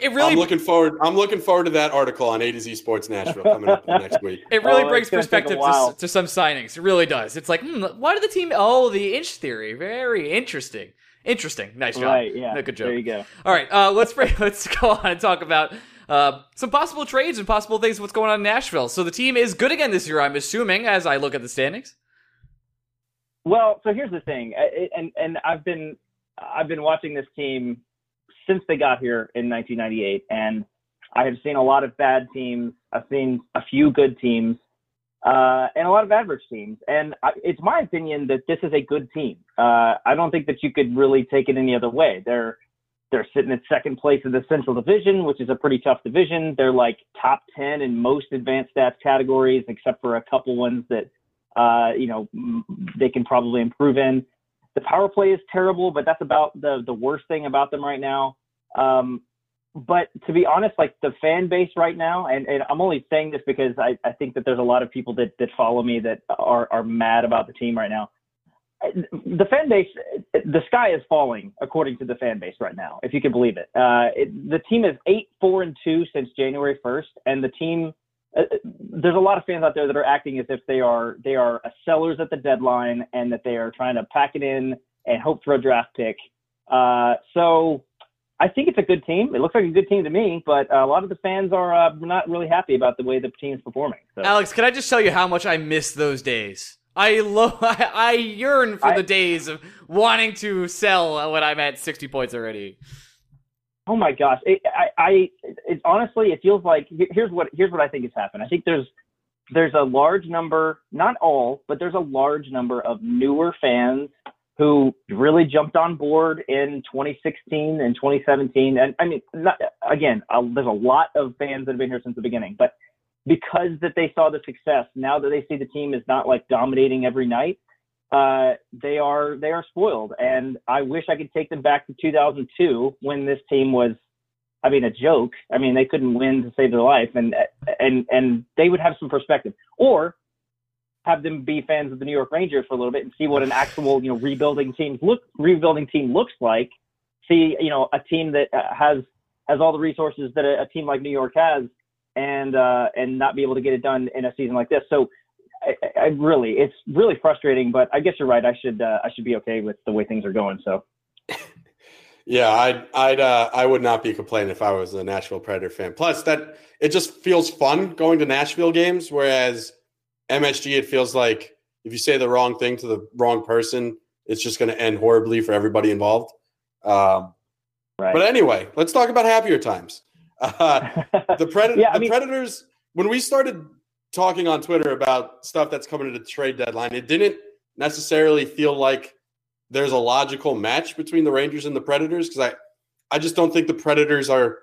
It really, I'm looking forward. I'm looking forward to that article on A to Z Sports Nashville coming up next week. it really Oh, brings it's gonna take a perspective to, to some signings. It really does. It's like, hmm, why did the team? Oh, the inch theory. Very interesting. Interesting. Nice job. Right? Yeah. No, good joke. There you go. All right, uh, let's let's go on and talk about uh, some possible trades and possible things. What's going on in Nashville? So the team is good again this year. I'm assuming, as I look at the standings. Well, so here's the thing, I- and and I've been I've been watching this team since they got here in 1998, and I have seen a lot of bad teams. I've seen a few good teams, uh, and a lot of average teams. And I, it's my opinion that this is a good team. Uh, I don't think that you could really take it any other way. They're they're sitting at second place in the Central Division, which is a pretty tough division. They're like top 10 in most advanced stats categories, except for a couple ones that uh, you know, they can probably improve in. The power play is terrible, but that's about the the worst thing about them right now. Um, but to be honest, like the fan base right now, and, and I'm only saying this because I, I think that there's a lot of people that, that follow me that are, are mad about the team right now. The fan base, the sky is falling according to the fan base right now, if you can believe it. Uh, it the team is eight, four, and two since January 1st, and the team uh, there's a lot of fans out there that are acting as if they are they are sellers at the deadline and that they are trying to pack it in and hope for a draft pick. Uh, so I think it's a good team. It looks like a good team to me, but a lot of the fans are uh, not really happy about the way the team's performing. So. Alex, can I just tell you how much I miss those days? I lo- I, I yearn for I- the days of wanting to sell when I'm at 60 points already. Oh my gosh! It, I, I, it, honestly, it feels like here's what here's what I think has happened. I think there's there's a large number, not all, but there's a large number of newer fans who really jumped on board in 2016 and 2017. And I mean, not, again, uh, there's a lot of fans that have been here since the beginning, but because that they saw the success, now that they see the team is not like dominating every night, uh, they are they are spoiled, and I wish I could take them back to 2002 when this team was, I mean, a joke. I mean, they couldn't win to save their life, and and and they would have some perspective, or have them be fans of the New York Rangers for a little bit and see what an actual you know rebuilding team look rebuilding team looks like. See you know a team that uh, has has all the resources that a, a team like New York has, and uh, and not be able to get it done in a season like this. So I, I really, it's really frustrating. But I guess you're right. I should uh, I should be okay with the way things are going. So Yeah, I'd, I'd, uh, I would not be complaining if I was a Nashville Predator fan. Plus, that it just feels fun going to Nashville games, whereas MSG, it feels like if you say the wrong thing to the wrong person, it's just going to end horribly for everybody involved. Um, Right. But anyway, let's talk about happier times. Uh, the, yeah, the mean, Predators, when we started talking on Twitter about stuff that's coming to the trade deadline, it didn't necessarily feel like there's a logical match between the Rangers and the Predators because I, I just don't think the Predators are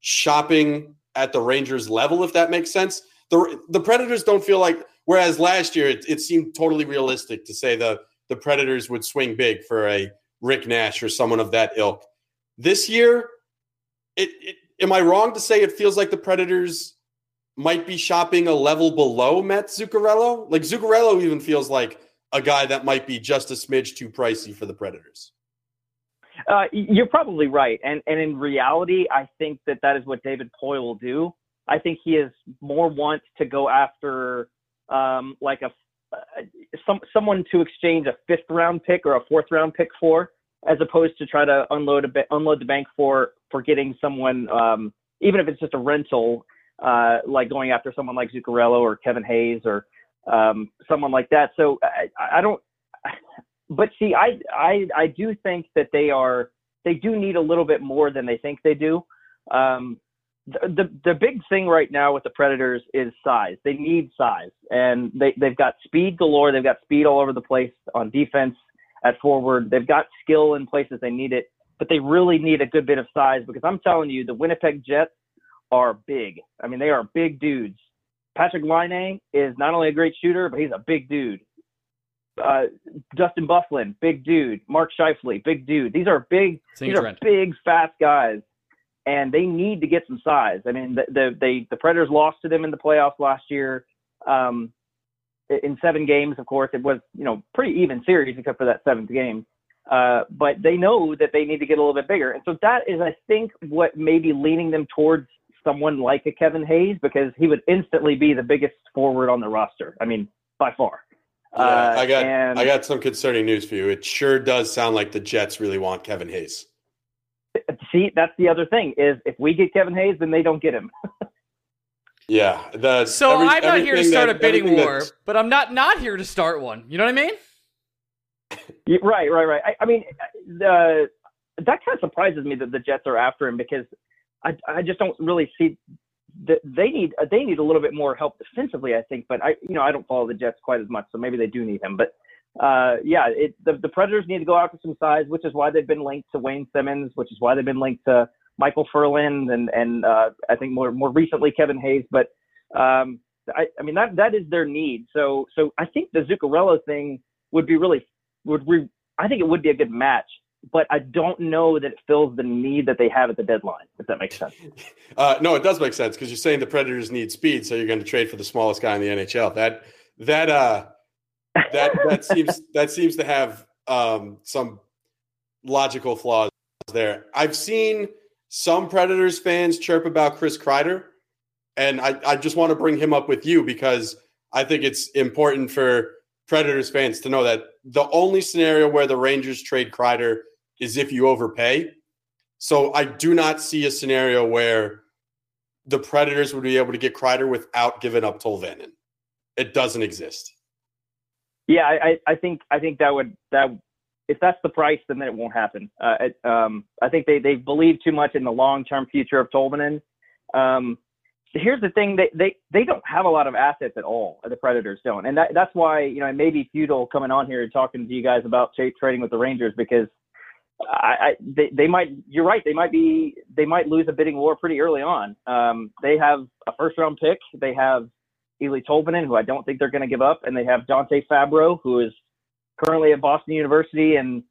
shopping at the Rangers level, if that makes sense. The the Predators don't feel like whereas last year it, it seemed totally realistic to say the the Predators would swing big for a Rick Nash or someone of that ilk. This year, it, it am I wrong to say it feels like the Predators might be shopping a level below Matt Zuccarello? Like Zuccarello even feels like a guy that might be just a smidge too pricey for the Predators. Uh, you're probably right, and and in reality, I think that that is what David Poile will do. I think he is more want to go after um, like a uh, some someone to exchange a fifth round pick or a fourth round pick for, as opposed to try to unload a bit, unload the bank for for getting someone, um, even if it's just a rental, uh, like going after someone like Zuccarello or Kevin Hayes or um, someone like that. So I, I don't. But see, I I I do think that they are they do need a little bit more than they think they do. Um, the, the big thing right now with the Predators is size. They need size, and they they've got speed galore. They've got speed all over the place on defense, at forward. They've got skill in places they need it, but they really need a good bit of size because I'm telling you, the Winnipeg Jets are big. I mean, they are big dudes. Patrick Laine is not only a great shooter, but he's a big dude. Uh, Dustin Byfuglien, big dude. Mark Scheifele, big dude. These are big. these are big, fast guys, and they need to get some size. I mean, the the they, the Predators lost to them in the playoffs last year. Um, in seven games, of course, it was you know pretty even series except for that seventh game. Uh, but they know that they need to get a little bit bigger, and so that is, I think, what may be leaning them towards someone like a Kevin Hayes because he would instantly be the biggest forward on the roster. I mean, by far. Yeah, uh, I got and, I got some concerning news for you. It sure does sound like the Jets really want Kevin Hayes. See, that's the other thing is if we get Kevin Hayes, then they don't get him. yeah, the so every, I'm not here to start that, a bidding war, but I'm not not here to start one. You know what I mean? Yeah, right, right, right. I, I mean, the that kind of surprises me that the Jets are after him because I I just don't really see that they need they need a little bit more help defensively. I think, but I you know I don't follow the Jets quite as much, so maybe they do need him. But uh, yeah, it, the the Predators need to go after some size, which is why they've been linked to Wayne Simmonds, which is why they've been linked to Micheal Ferland and and uh, I think more more recently Kevin Hayes. But um, I, I mean that that is their need. So so I think the Zuccarello thing would be really would re, I think it would be a good match but I don't know that it fills the need that they have at the deadline, if that makes sense. Uh, no, it does make sense because you're saying the Predators need speed, so you're going to trade for the smallest guy in the NHL. That that uh that that seems that seems to have um, some logical flaws there. I've seen some Predators fans chirp about Chris Kreider, and I, I just want to bring him up with you because I think it's important for Predators fans to know that the only scenario where the Rangers trade Kreider is if you overpay. So I do not see a scenario where the Predators would be able to get Kreider without giving up Tolvanen. It doesn't exist. Yeah, I, I think I think that would that if that's the price, then it won't happen. Uh, it, um, I think they they believe too much in the long term future of Tolvanen. Um, here's the thing: they they they don't have a lot of assets at all. The Predators don't, and that, that's why you know it may be futile coming on here and talking to you guys about trading with the Rangers because I, I they, they might you're right they might be they might lose a bidding war pretty early on. Um, they have a first round pick. They have Eeli Tolvanen, who I don't think they're going to give up, and they have Dante Fabbro, who is currently at Boston University, and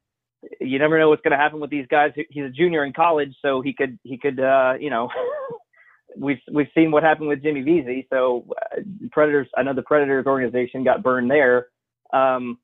you never know what's going to happen with these guys. He's a junior in college, so he could he could uh, you know. we've we've seen what happened with Jimmy Vesey. So uh, Predators, I know the Predators organization got burned there. Um,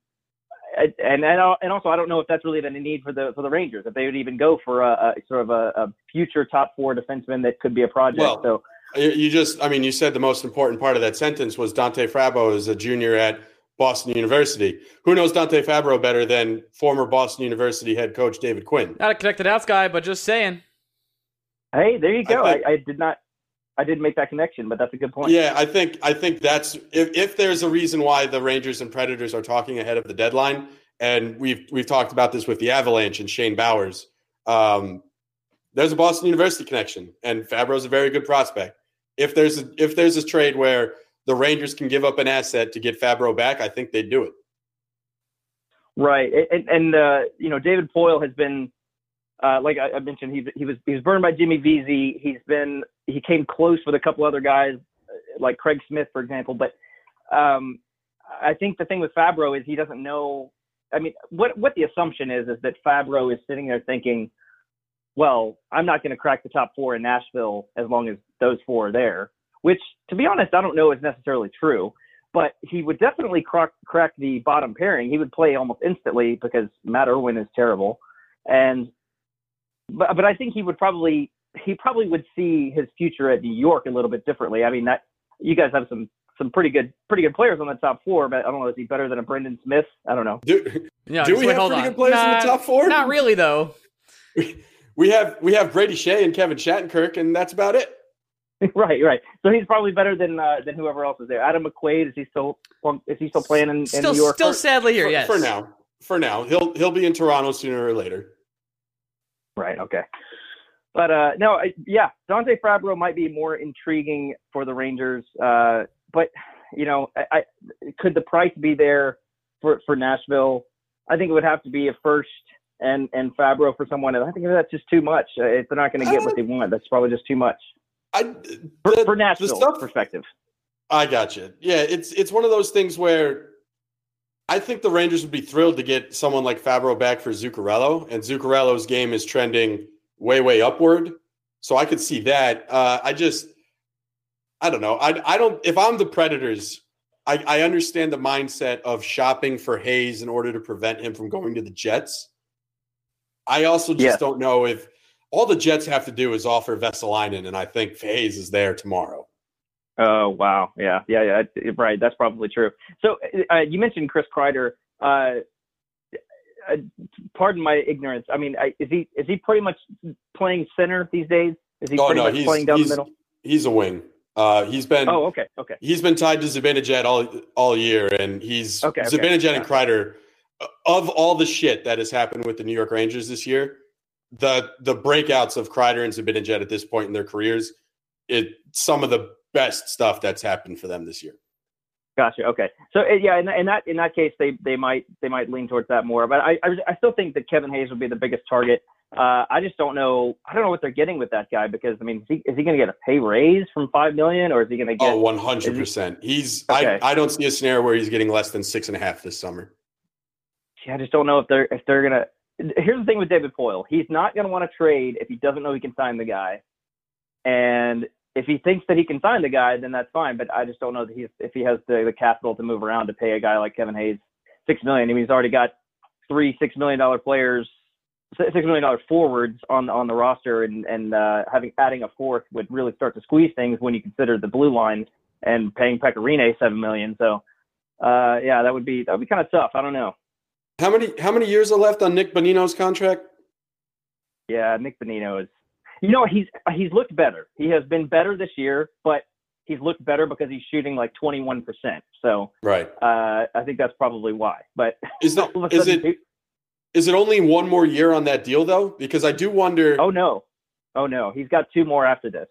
and and and also I don't know if that's really the need for the for the Rangers if they would even go for a, a sort of a, a, future top four defenseman that could be a project. Well, so you just I mean you said the most important part of that sentence was Dante Fabbro is a junior at Boston University. Who knows Dante Fabbro better than former Boston University head coach David Quinn? Not a connected house guy, but just saying. Hey, there you go. I, think, I, I did not I didn't make that connection, but that's a good point. Yeah, I think I think that's if, if there's a reason why the Rangers and Predators are talking ahead of the deadline, and we've we've talked about this with the Avalanche and Shane Bowers. Um, there's a Boston University connection, and Fabbro's a very good prospect. If there's a, if there's a trade where the Rangers can give up an asset to get Fabbro back, I think they'd do it. Right, and, and uh, you know, David Poile has been, uh, like I, I mentioned, he he was he was burned by Jimmy Vesey. He's been he came close with a couple other guys, uh, like Craig Smith, for example. But um, I think the thing with Fabbro is he doesn't know. I mean, what what the assumption is is that Fabbro is sitting there thinking, well, I'm not going to crack the top four in Nashville as long as those four are there. Which, to be honest, I don't know is necessarily true. But he would definitely crack, crack the bottom pairing. He would play almost instantly because Matt Irwin is terrible, and but but I think he would probably he probably would see his future at New York a little bit differently. I mean that you guys have some some pretty good pretty good players on the top four, but I don't know is he better than a Brendan Smith? I don't know. Do, No, do we wait, have hold pretty on. good players in the top four? Not really, though. We have we have Brady Skjei and Kevin Shattenkirk, and that's about it. right, right. So he's probably better than uh, than whoever else is there. Adam McQuaid is he still is he still playing in, in Still, New York? still sadly here. for, yes. for now. For now, he'll he'll be in Toronto sooner or later. Right. Okay. But uh, no, I, yeah, Dante Fabbro might be more intriguing for the Rangers. Uh, but you know, I, I, could the price be there for for Nashville? I think it would have to be a first and and Fabbro for someone. And I think that's just too much. Uh, if they're not going to get what they want, that's probably just too much I for, the- for Nashville's stuff- perspective. I got you. Yeah, it's it's one of those things where I think the Rangers would be thrilled to get someone like Fabbro back for Zuccarello, and Zuccarello's game is trending way way upward. So I could see that. Uh, I just I don't know. I I don't. If I'm the Predators, I, I understand the mindset of shopping for Hayes in order to prevent him from going to the Jets. I also just Yes. don't know if all the Jets have to do is offer Vesalainen, and I think Hayes is there tomorrow. Oh wow, yeah, yeah, yeah. Right, that's probably true. So uh, you mentioned Chris Kreider. Uh, uh, pardon my ignorance. I mean, I, is he is he pretty much playing center these days? Is he Oh pretty no, much playing down the middle? he's a wing. Uh, he's been Oh, okay, okay. he's been tied to Zibanejad all all year, and he's Okay, okay. Zibanejad and Kreider. Of all the shit that has happened with the New York Rangers this year, the the breakouts of Kreider and Zibanejad at this point in their careers, it some of the best stuff that's happened for them this year. Gotcha. Okay. So uh, yeah, in, in that in that case, they they might they might lean towards that more. But I I, I still think that Kevin Hayes would be the biggest target. Uh, I just don't know. I don't know what they're getting with that guy because I mean, is he, is he going to get a pay raise from five million, or is he going to get? Oh, 100 percent. He's Okay. I I don't see a scenario where he's getting less than six and a half this summer. I just don't know if they're if they're gonna. Here's the thing with David Poile: he's not gonna want to trade if he doesn't know he can sign the guy, and if he thinks that he can sign the guy, then that's fine. But I just don't know that he's if he has the, the capital to move around to pay a guy like Kevin Hayes six million. I mean, he's already got three six million dollar players, six million dollar forwards on on the roster, and and uh, having adding a fourth would really start to squeeze things when you consider the blue line and paying Pekka Rinne seven million. So. Uh, yeah, that would be that would be kind of tough. I don't know. How many how many years are left on Nick Bonino's contract? Yeah, Nick Bonino is. You know, he's he's looked better. He has been better this year, but he's looked better because he's shooting like 21%. So Right. uh, I think that's probably why. But Is that all of a is it is it only one more year on that deal though? Because I do wonder. oh no, oh no, he's got two more after this.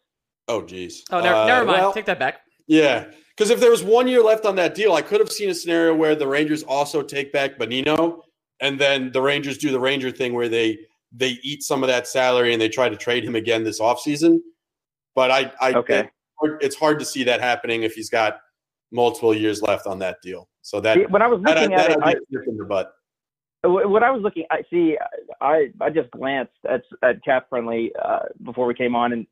Oh, geez. Oh, never, Uh, never mind. well, Take that back. Yeah, because if there was one year left on that deal, I could have seen a scenario where the Rangers also take back Bonino, and then the Rangers do the Ranger thing where they they eat some of that salary and they try to trade him again this offseason. But I, I Okay. it's hard to see that happening if he's got multiple years left on that deal. So that when I was that, looking at that, it, I, in the butt. when I was looking, I see, I I just glanced at at cap friendly uh, before we came on, and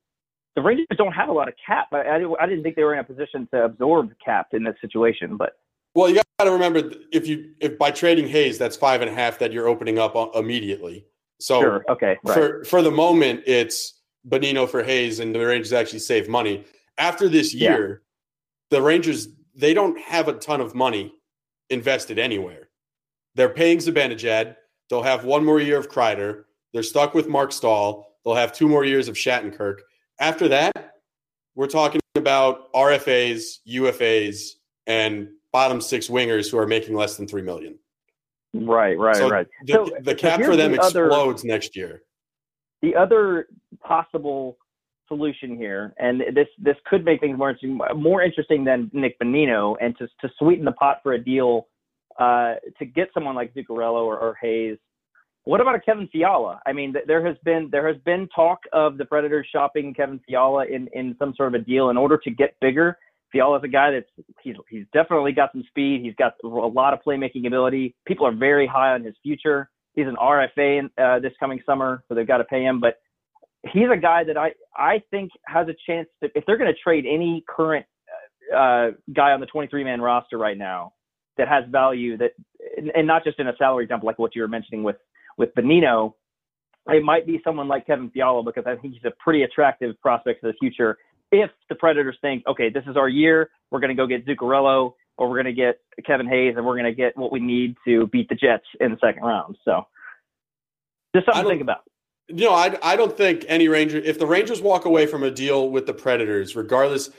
the Rangers don't have a lot of cap. I, I, didn't- I didn't think they were in a position to absorb cap in this situation, but Well, you got to remember if you if by trading Hayes, that's five and a half that you're opening up uh, immediately. So sure, okay, right. for for the moment, it's Bonino for Hayes, and the Rangers actually save money. After this Yeah. year, the Rangers they don't have a ton of money invested anywhere. They're paying Zibanejad. They'll have one more year of Kreider. They're stuck with Marc Staal. They'll have two more years of Shattenkirk. After that, we're talking about RFAs, UFAs, and bottom six wingers who are making less than three million. Right, right, So right. The, So- the cap here's for them the other- explodes next year. the other possible solution here, and this this could make things more interesting, more interesting than Nick Bonino, and to to sweeten the pot for a deal uh, to get someone like Zuccarello or, or Hayes. What about a Kevin Fiala? I mean, there has been there has been talk of the Predators shopping Kevin Fiala in in some sort of a deal in order to get bigger. Fiala's a guy that's he's he's definitely got some speed. He's got a lot of playmaking ability. People are very high on his future. He's an RFA in, uh, this coming summer, so they've got to pay him. But he's a guy that I I think has a chance to if they're going to trade any current uh, guy on the 23 man roster right now that has value that and not just in a salary dump like what you were mentioning with with Bonino. It might be someone like Kevin Fiala because I think he's a pretty attractive prospect for the future. If the Predators think, okay, this is our year, we're going to go get Zuccarello or we're going to get Kevin Hayes and we're going to get what we need to beat the Jets in the second round. So just something to think about you know, I, I don't think any Ranger, if the Rangers walk away from a deal with the Predators, regardless,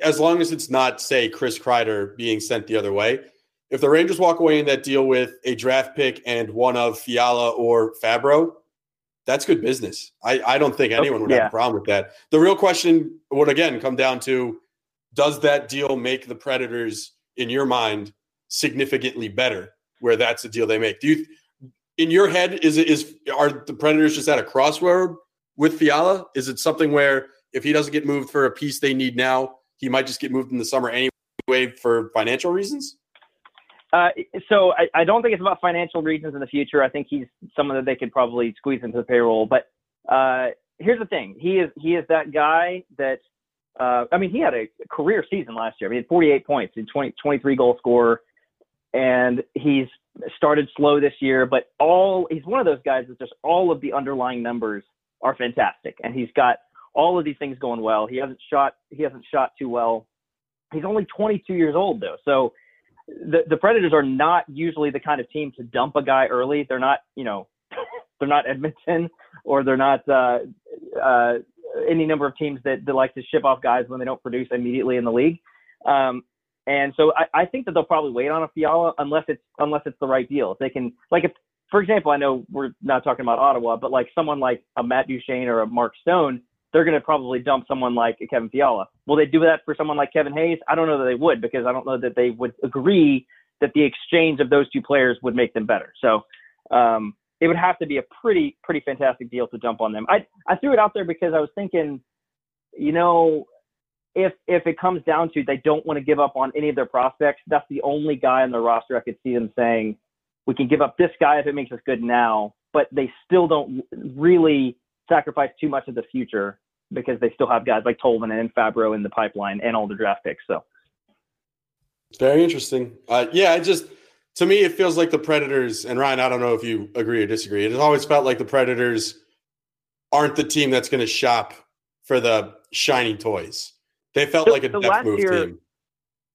as long as it's not, say, Chris Kreider being sent the other way, if the Rangers walk away in that deal with a draft pick and one of Fiala or Fabbro, that's good business. I, I don't think anyone would yeah. have a problem with that. The real question would, again, come down to does that deal make the Predators, in your mind, significantly better where that's a deal they make? Do you in your head, is it is are the Predators just at a crossroad with Fiala? Is it something where if he doesn't get moved for a piece they need now, he might just get moved in the summer anyway for financial reasons? Uh, so I, I, don't think it's about financial reasons in the future. I think he's someone that they could probably squeeze into the payroll. But uh, here's the thing: he is he is that guy that uh, I mean, he had a career season last year. I mean, he had 48 points, and 20, 23 goal scorer, and he's started slow this year, but all he's one of those guys that just all of the underlying numbers are fantastic, and he's got all of these things going well. He hasn't shot he hasn't shot too well. He's only 22 years old though, so the the Predators are not usually the kind of team to dump a guy early. They're not you know they're not Edmonton or they're not uh, uh, any number of teams that, that like to ship off guys when they don't produce immediately in the league. Um, and so I, I think that they'll probably wait on a Fiala unless it's unless it's the right deal. If they can, like, if for example, I know we're not talking about Ottawa, but like someone like a Matt Duchene or a Mark Stone, they're going to probably dump someone like Kevin Fiala. Will they do that for someone like Kevin Hayes? I don't know that they would because I don't know that they would agree that the exchange of those two players would make them better. So um, it would have to be a pretty pretty fantastic deal to dump on them. I I threw it out there because I was thinking, you know, if if it comes down to they don't want to give up on any of their prospects, that's the only guy on the roster I could see them saying we can give up this guy if it makes us good now, but they still don't really sacrifice too much of the future because they still have guys like Tolvanen and Fabbro in the pipeline and all the draft picks. So very interesting. Uh, yeah, I just to me it feels like the Predators and Ryan. I don't know if you agree or disagree. It has always felt like the Predators aren't the team that's going to shop for the shiny toys. They felt so, like a so death move year, team.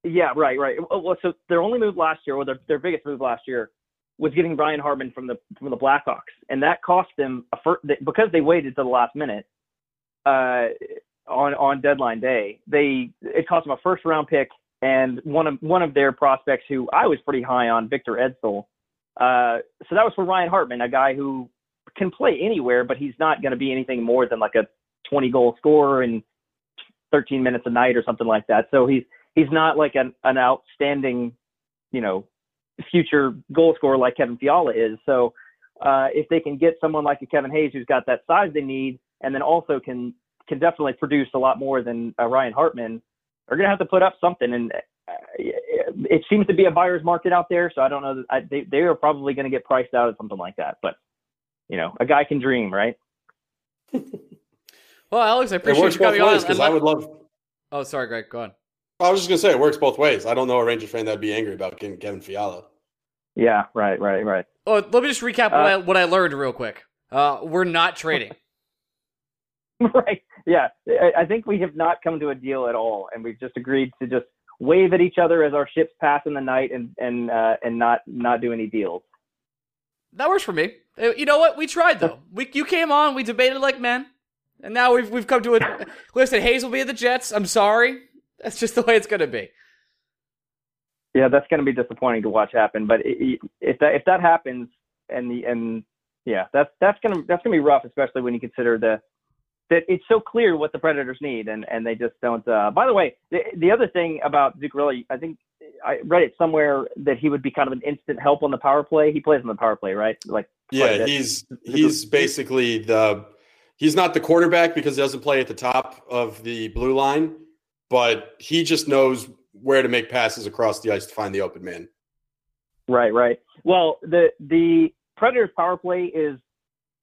Yeah, right, right. Well, so their only move last year, or their, their biggest move last year, was getting Ryan Hartman from the from the Blackhawks, and that cost them a first, because they waited to the last minute uh, on on deadline day. They it cost them a first round pick and one of one of their prospects who I was pretty high on, Victor Ejdsell. Uh, so that was for Ryan Hartman, a guy who can play anywhere, but he's not going to be anything more than like a 20 goal scorer in 13 minutes a night or something like that. So he's he's not like an, an outstanding, you know, future goal scorer like Kevin Fiala is. So uh, if they can get someone like a Kevin Hayes who's got that size they need, and then also can can definitely produce a lot more than uh, Ryan Hartman, they're gonna have to put up something. And uh, it seems to be a buyer's market out there. So I don't know. That I, they they are probably going to get priced out of something like that. But you know, a guy can dream, right? Well, Alex, I appreciate you coming on. Because I would love. Oh, sorry, Greg. Go on. I was just gonna say it works both ways. I don't know a Ranger fan that'd be angry about getting Kevin Fiala. Yeah, right, right, right. Oh, let me just recap what uh, I what I learned real quick. Uh, we're not trading. right. Yeah, I think we have not come to a deal at all, and we've just agreed to just wave at each other as our ships pass in the night, and and uh, and not not do any deals. That works for me. Uh, you know what? We tried though. We you came on. We debated like men. And now we've we've come to a listen. Hayes will be at the Jets. I'm sorry. That's just the way it's going to be. Yeah, that's going to be disappointing to watch happen. But if that if that happens and the and yeah, that's that's gonna that's gonna be rough, especially when you consider the that it's so clear what the Predators need, and and they just don't. Uh, by the way, the the other thing about Zuccarello, I think I read it somewhere that he would be kind of an instant help on the power play. He plays on the power play, right? Like yeah, he's he's basically the he's not the quarterback because he doesn't play at the top of the blue line, but he just knows where to make passes across the ice to find the open man. Right, right. Well, the the Predators power play is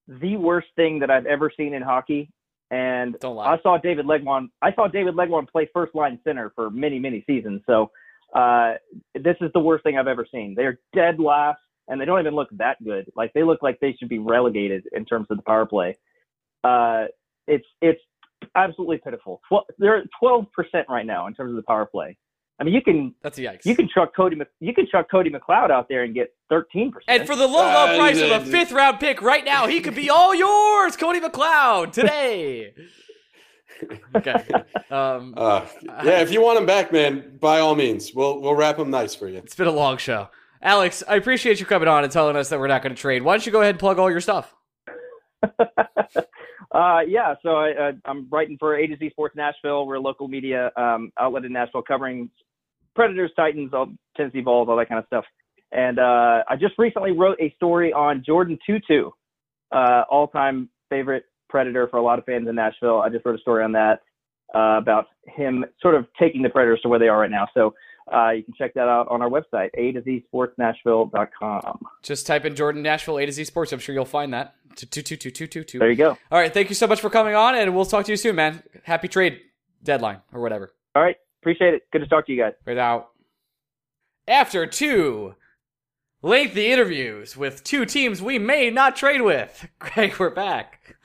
the worst thing that I've ever seen in hockey. And I saw David Legwand. I saw David Legwand play first line center for many, many seasons. So uh, this is the worst thing I've ever seen. They're dead last, and they don't even look that good. Like they look like they should be relegated in terms of the power play. Uh, it's it's absolutely pitiful. they're at twelve percent right now in terms of the power play. I mean, you can that's a yikes. You can chuck Cody. You can chuck Cody McLeod out there and get thirteen percent. And for the low, low uh, price of a fifth round pick right now, he could be all yours, Cody McLeod today. okay. Um, uh, yeah, if you want him back, man, by all means, we'll we'll wrap him nice for you. It's been a long show, Alex. I appreciate you coming on and telling us that we're not going to trade. Why don't you go ahead and plug all your stuff? Uh, yeah, so I, uh, I'm writing for A to Z Sports Nashville. We're a local media um, outlet in Nashville covering Predators, Titans, all, Tennessee Vols, all that kind of stuff. And uh, I just recently wrote a story on Jordin Tootoo, uh, all-time favorite Predator for a lot of fans in Nashville. I just wrote a story on that uh, about him sort of taking the Predators to where they are right now. So uh, you can check that out on our website, a to z Sports sportsnashville.com. Just type in Jordan Nashville A to Z Sports. I'm sure you'll find that. Two, two, two, two, two, two. There you go. All right. Thank you so much for coming on, and we'll talk to you soon, man. Happy trade deadline or whatever. All right. Appreciate it. Good to talk to you guys. Right out. After two lengthy interviews with two teams we may not trade with, Greg, we're back.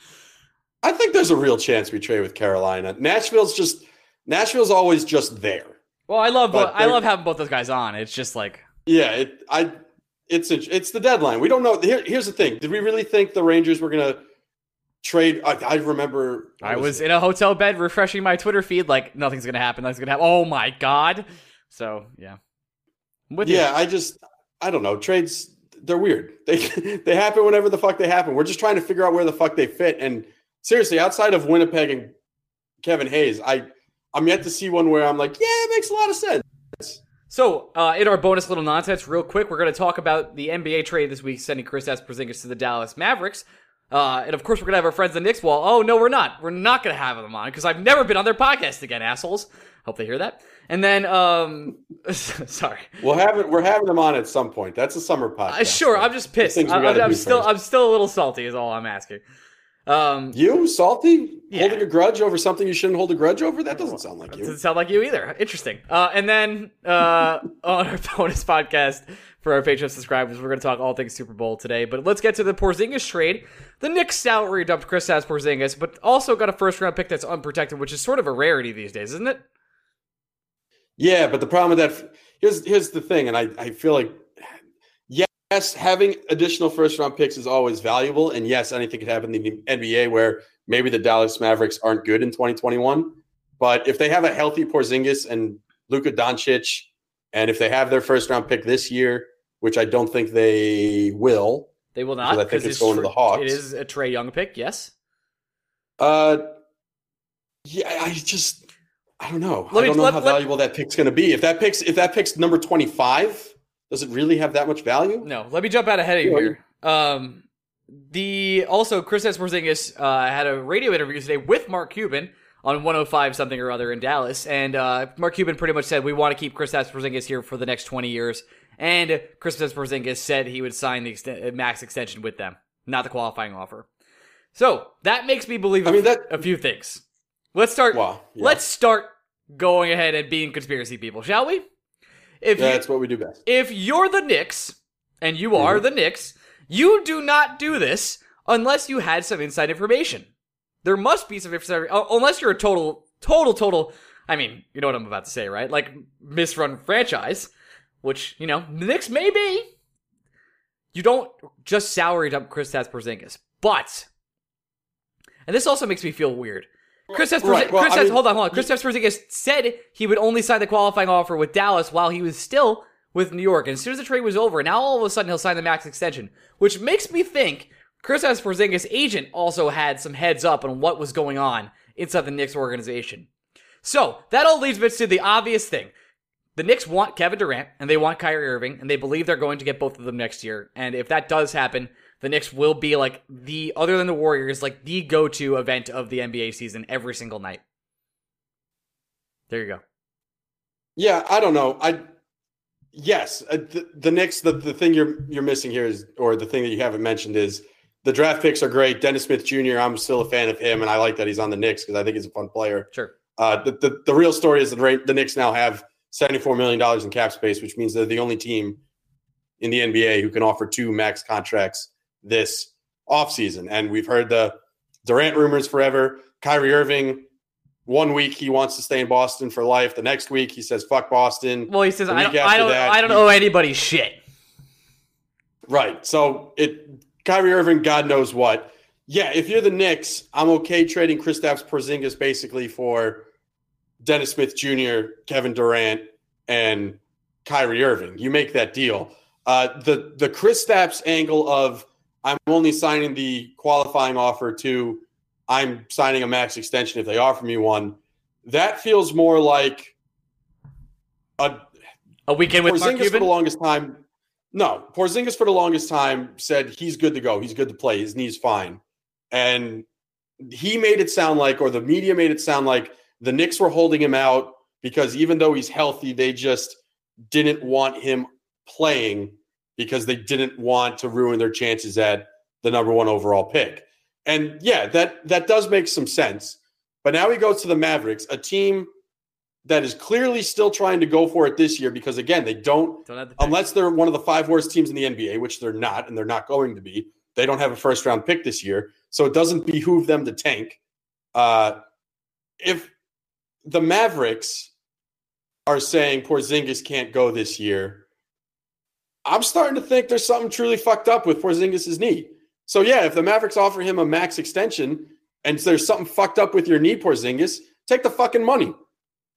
I think there's a real chance we trade with Carolina. Nashville's just Nashville's always just there. Well, I love I love having both those guys on. It's just like yeah, it, I it's it's the deadline. We don't know. Here, here's the thing: Did we really think the Rangers were gonna trade? I, I remember I was, was in a hotel bed refreshing my Twitter feed, like nothing's gonna happen. Nothing's gonna happen. Oh my god! So yeah, yeah. You. I just I don't know. Trades they're weird. They they happen whenever the fuck they happen. We're just trying to figure out where the fuck they fit. And seriously, outside of Winnipeg and Kevin Hayes, I I'm yet to see one where I'm like, yeah, it makes a lot of sense. So, uh, in our bonus little nonsense, real quick, we're going to talk about the NBA trade this week, sending Kristaps Porzingis to the Dallas Mavericks. Uh, and of course, we're going to have our friends the Knicks wall. Oh, no, we're not. We're not going to have them on because I've never been on their podcast again, assholes. Hope they hear that. And then, um, sorry. We'll have it. We're having them on at some point. That's a summer podcast. Uh, sure. I'm just pissed. I, am still, I'm still a little salty, is all I'm asking. Um, you salty? Yeah. Holding a grudge over something you shouldn't hold a grudge over? That doesn't sound like you. Doesn't sound like you either. Interesting. Uh, and then uh, on our bonus podcast for our Patreon subscribers, we're going to talk all things Super Bowl today. But let's get to the Porzingis trade. The Knicks salary dumped Kristaps Porzingis, but also got a first round pick that's unprotected, which is sort of a rarity these days, isn't it? Yeah, but the problem with that here's here's the thing, and I, I feel like yes, having additional first round picks is always valuable. And yes, anything could happen in the NBA where maybe the Dallas Mavericks aren't good in 2021. But if they have a healthy Porzingis and Luka Doncic, and if they have their first round pick this year, which I don't think they will, they will not. I think it's, going to the Hawks. It is a Trae Young pick, yes. Uh, yeah, I just I don't know. Let I don't me, know let, how let, valuable that pick's going to be. If that pick's if that pick's number twenty five, does it really have that much value? No. Let me jump out ahead of you here. Um, the also Kristaps Porzingis uh, had a radio interview today with Mark Cuban on 105 something or other in Dallas, and uh, Mark Cuban pretty much said we want to keep Kristaps Porzingis here for the next 20 years, and Kristaps Porzingis said he would sign the ext- max extension with them, not the qualifying offer. So that makes me believe I mean, that, a few things. Let's start. Well, yeah. Let's start going ahead and being conspiracy people, shall we? If yeah, you, that's what we do best. If you're the Knicks, and you are mm-hmm. the Knicks, you do not do this unless you had some inside information. There must be some inside, uh, unless you're a total, total, total. I mean, you know what I'm about to say, right? Like misrun franchise, which you know the Knicks may be. You don't just salary dump Kristaps Porzingis, but, and this also makes me feel weird. Chris Porzingis, right. well, Chris I mean, hold on, hold on. Chris Porzingis said he would only sign the qualifying offer with Dallas while he was still with New York. And as soon as the trade was over, now all of a sudden he'll sign the max extension, which makes me think Kristaps Porzingis' agent also had some heads up on what was going on inside the Knicks organization. So that all leads me to the obvious thing. The Knicks want Kevin Durant and they want Kyrie Irving and they believe they're going to get both of them next year. And if that does happen, the Knicks will be like the other than the Warriors, like the go-to event of the NBA season every single night. There you go. Yeah, I don't know. I yes, uh, the, the Knicks. The, the thing you're you're missing here is, or the thing that you haven't mentioned is the draft picks are great. Dennis Smith Jr. I'm still a fan of him, and I like that he's on the Knicks because I think he's a fun player. Sure. Uh, the, the the real story is that the Knicks now have 74 million dollars in cap space, which means they're the only team in the NBA who can offer two max contracts this offseason. And we've heard the Durant rumors forever. Kyrie Irving, one week he wants to stay in Boston for life. The next week he says "fuck Boston." Well, he says, "I don't, I don't, that, I don't owe anybody shit." Right. So it Kyrie Irving, God knows what. Yeah, if you're the Knicks, I'm okay trading Kristaps Porzingis basically for Dennis Smith Jr., Kevin Durant, and Kyrie Irving. You make that deal. Uh, the the Stapps angle of I'm only signing the qualifying offer to I'm signing a max extension if they offer me one. That feels more like a a weekend with Porzingis Mark Cuban? for the longest time. No, Porzingis for the longest time said he's good to go. He's good to play. His knee's fine, and he made it sound like, or the media made it sound like the Knicks were holding him out because even though he's healthy, they just didn't want him playing because they didn't want to ruin their chances at the number one overall pick. And yeah, that that does make some sense. But now he goes to the Mavericks, a team that is clearly still trying to go for it this year because again, they don't, don't the unless they're one of the five worst teams in the NBA, which they're not, and they're not going to be. They don't have a first round pick this year, so it doesn't behoove them to tank. Uh, if the Mavericks are saying Porzingis can't go this year, I'm starting to think there's something truly fucked up with Porzingis' knee. So yeah, if the Mavericks offer him a max extension and there's something fucked up with your knee, Porzingis, take the fucking money.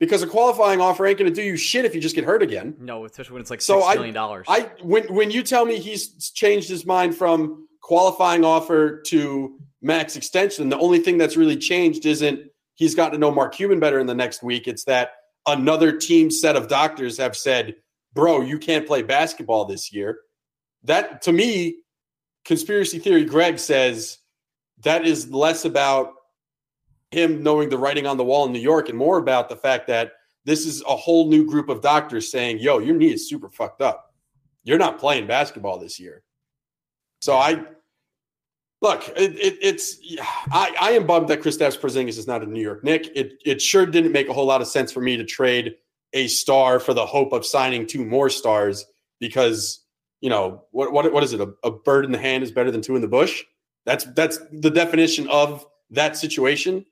Because a qualifying offer ain't going to do you shit if you just get hurt again. No, especially when it's like so six million dollars. I, I when when you tell me he's changed his mind from qualifying offer to max extension, the only thing that's really changed isn't he's gotten to know Mark Cuban better in the next week. It's that another team set of doctors have said, "Bro, you can't play basketball this year." That to me, conspiracy theory Greg says that is less about him knowing the writing on the wall in New York and more about the fact that this is a whole new group of doctors saying, "Yo, your knee is super fucked up. You're not playing basketball this year." So I look, it, it, it's I, I am bummed that Kristaps Porzingis is not a New York Knick. It it sure didn't make a whole lot of sense for me to trade a star for the hope of signing two more stars because you know what what what is it? A, a bird in the hand is better than two in the bush. That's that's the definition of that situation.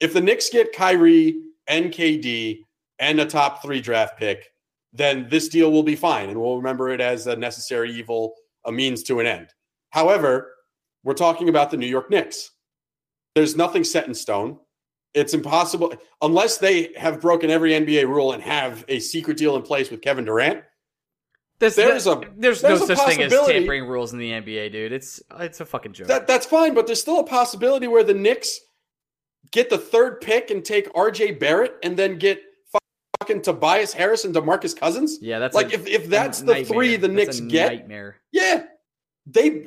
If the Knicks get Kyrie and KD and a top three draft pick, then this deal will be fine, and we'll remember it as a necessary evil, a means to an end. However, we're talking about the New York Knicks. There's nothing set in stone. It's impossible unless they have broken every NBA rule and have a secret deal in place with Kevin Durant. There's, there's a there's, there's no such thing as tampering rules in the NBA, dude. It's it's a fucking joke. That, that's fine, but there's still a possibility where the Knicks get the third pick and take RJ Barrett and then get fucking Tobias Harris and DeMarcus Cousins. Yeah, that's like a, if, if that's the three the Knicks get. Nightmare. Yeah, they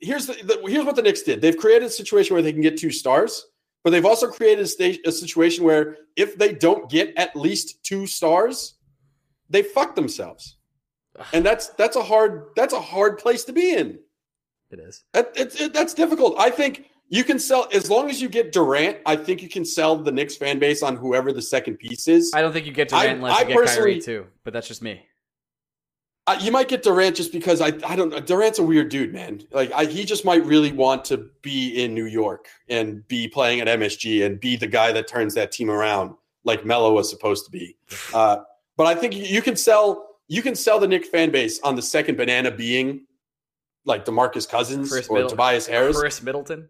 here's the, the, here's what the Knicks did. They've created a situation where they can get two stars, but they've also created a, sta- a situation where if they don't get at least two stars, they fuck themselves, and that's that's a hard that's a hard place to be in. It is. That, it, it, that's difficult. I think you can sell as long as you get Durant. I think you can sell the Knicks fan base on whoever the second piece is. I don't think you get Durant I, unless I you get Kyrie too, but that's just me. You might get Durant just because I I don't Durant's a weird dude, man. Like I, he just might really want to be in New York and be playing at MSG and be the guy that turns that team around like Melo was supposed to be. Uh, but I think you can sell you can sell the Knick fan base on the second banana being like DeMarcus Cousins Chris or Middleton. Tobias Harris, Khris Middleton.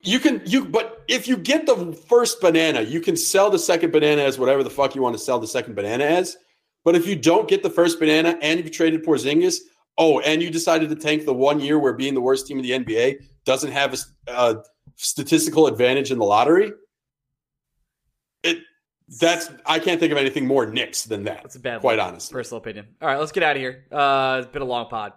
You can you but if you get the first banana, you can sell the second banana as whatever the fuck you want to sell the second banana as. But if you don't get the first banana and you've traded Porzingis, Oh, and you decided to tank the one year where being the worst team in the NBA doesn't have a, a statistical advantage in the lottery. It that's I can't think of anything more Knicks than that. That's a bad quite look. honestly. Personal opinion. All right, let's get out of here. Uh, it's been a long pod.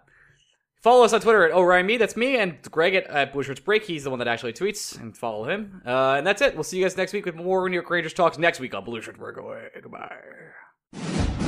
Follow us on Twitter at Orion Me. That's me and Greg at, at Break. He's the one that actually tweets, and follow him. Uh, and that's it. We'll see you guys next week with more New York Rangers talks next week on Blue Shirts Breakaway. Goodbye.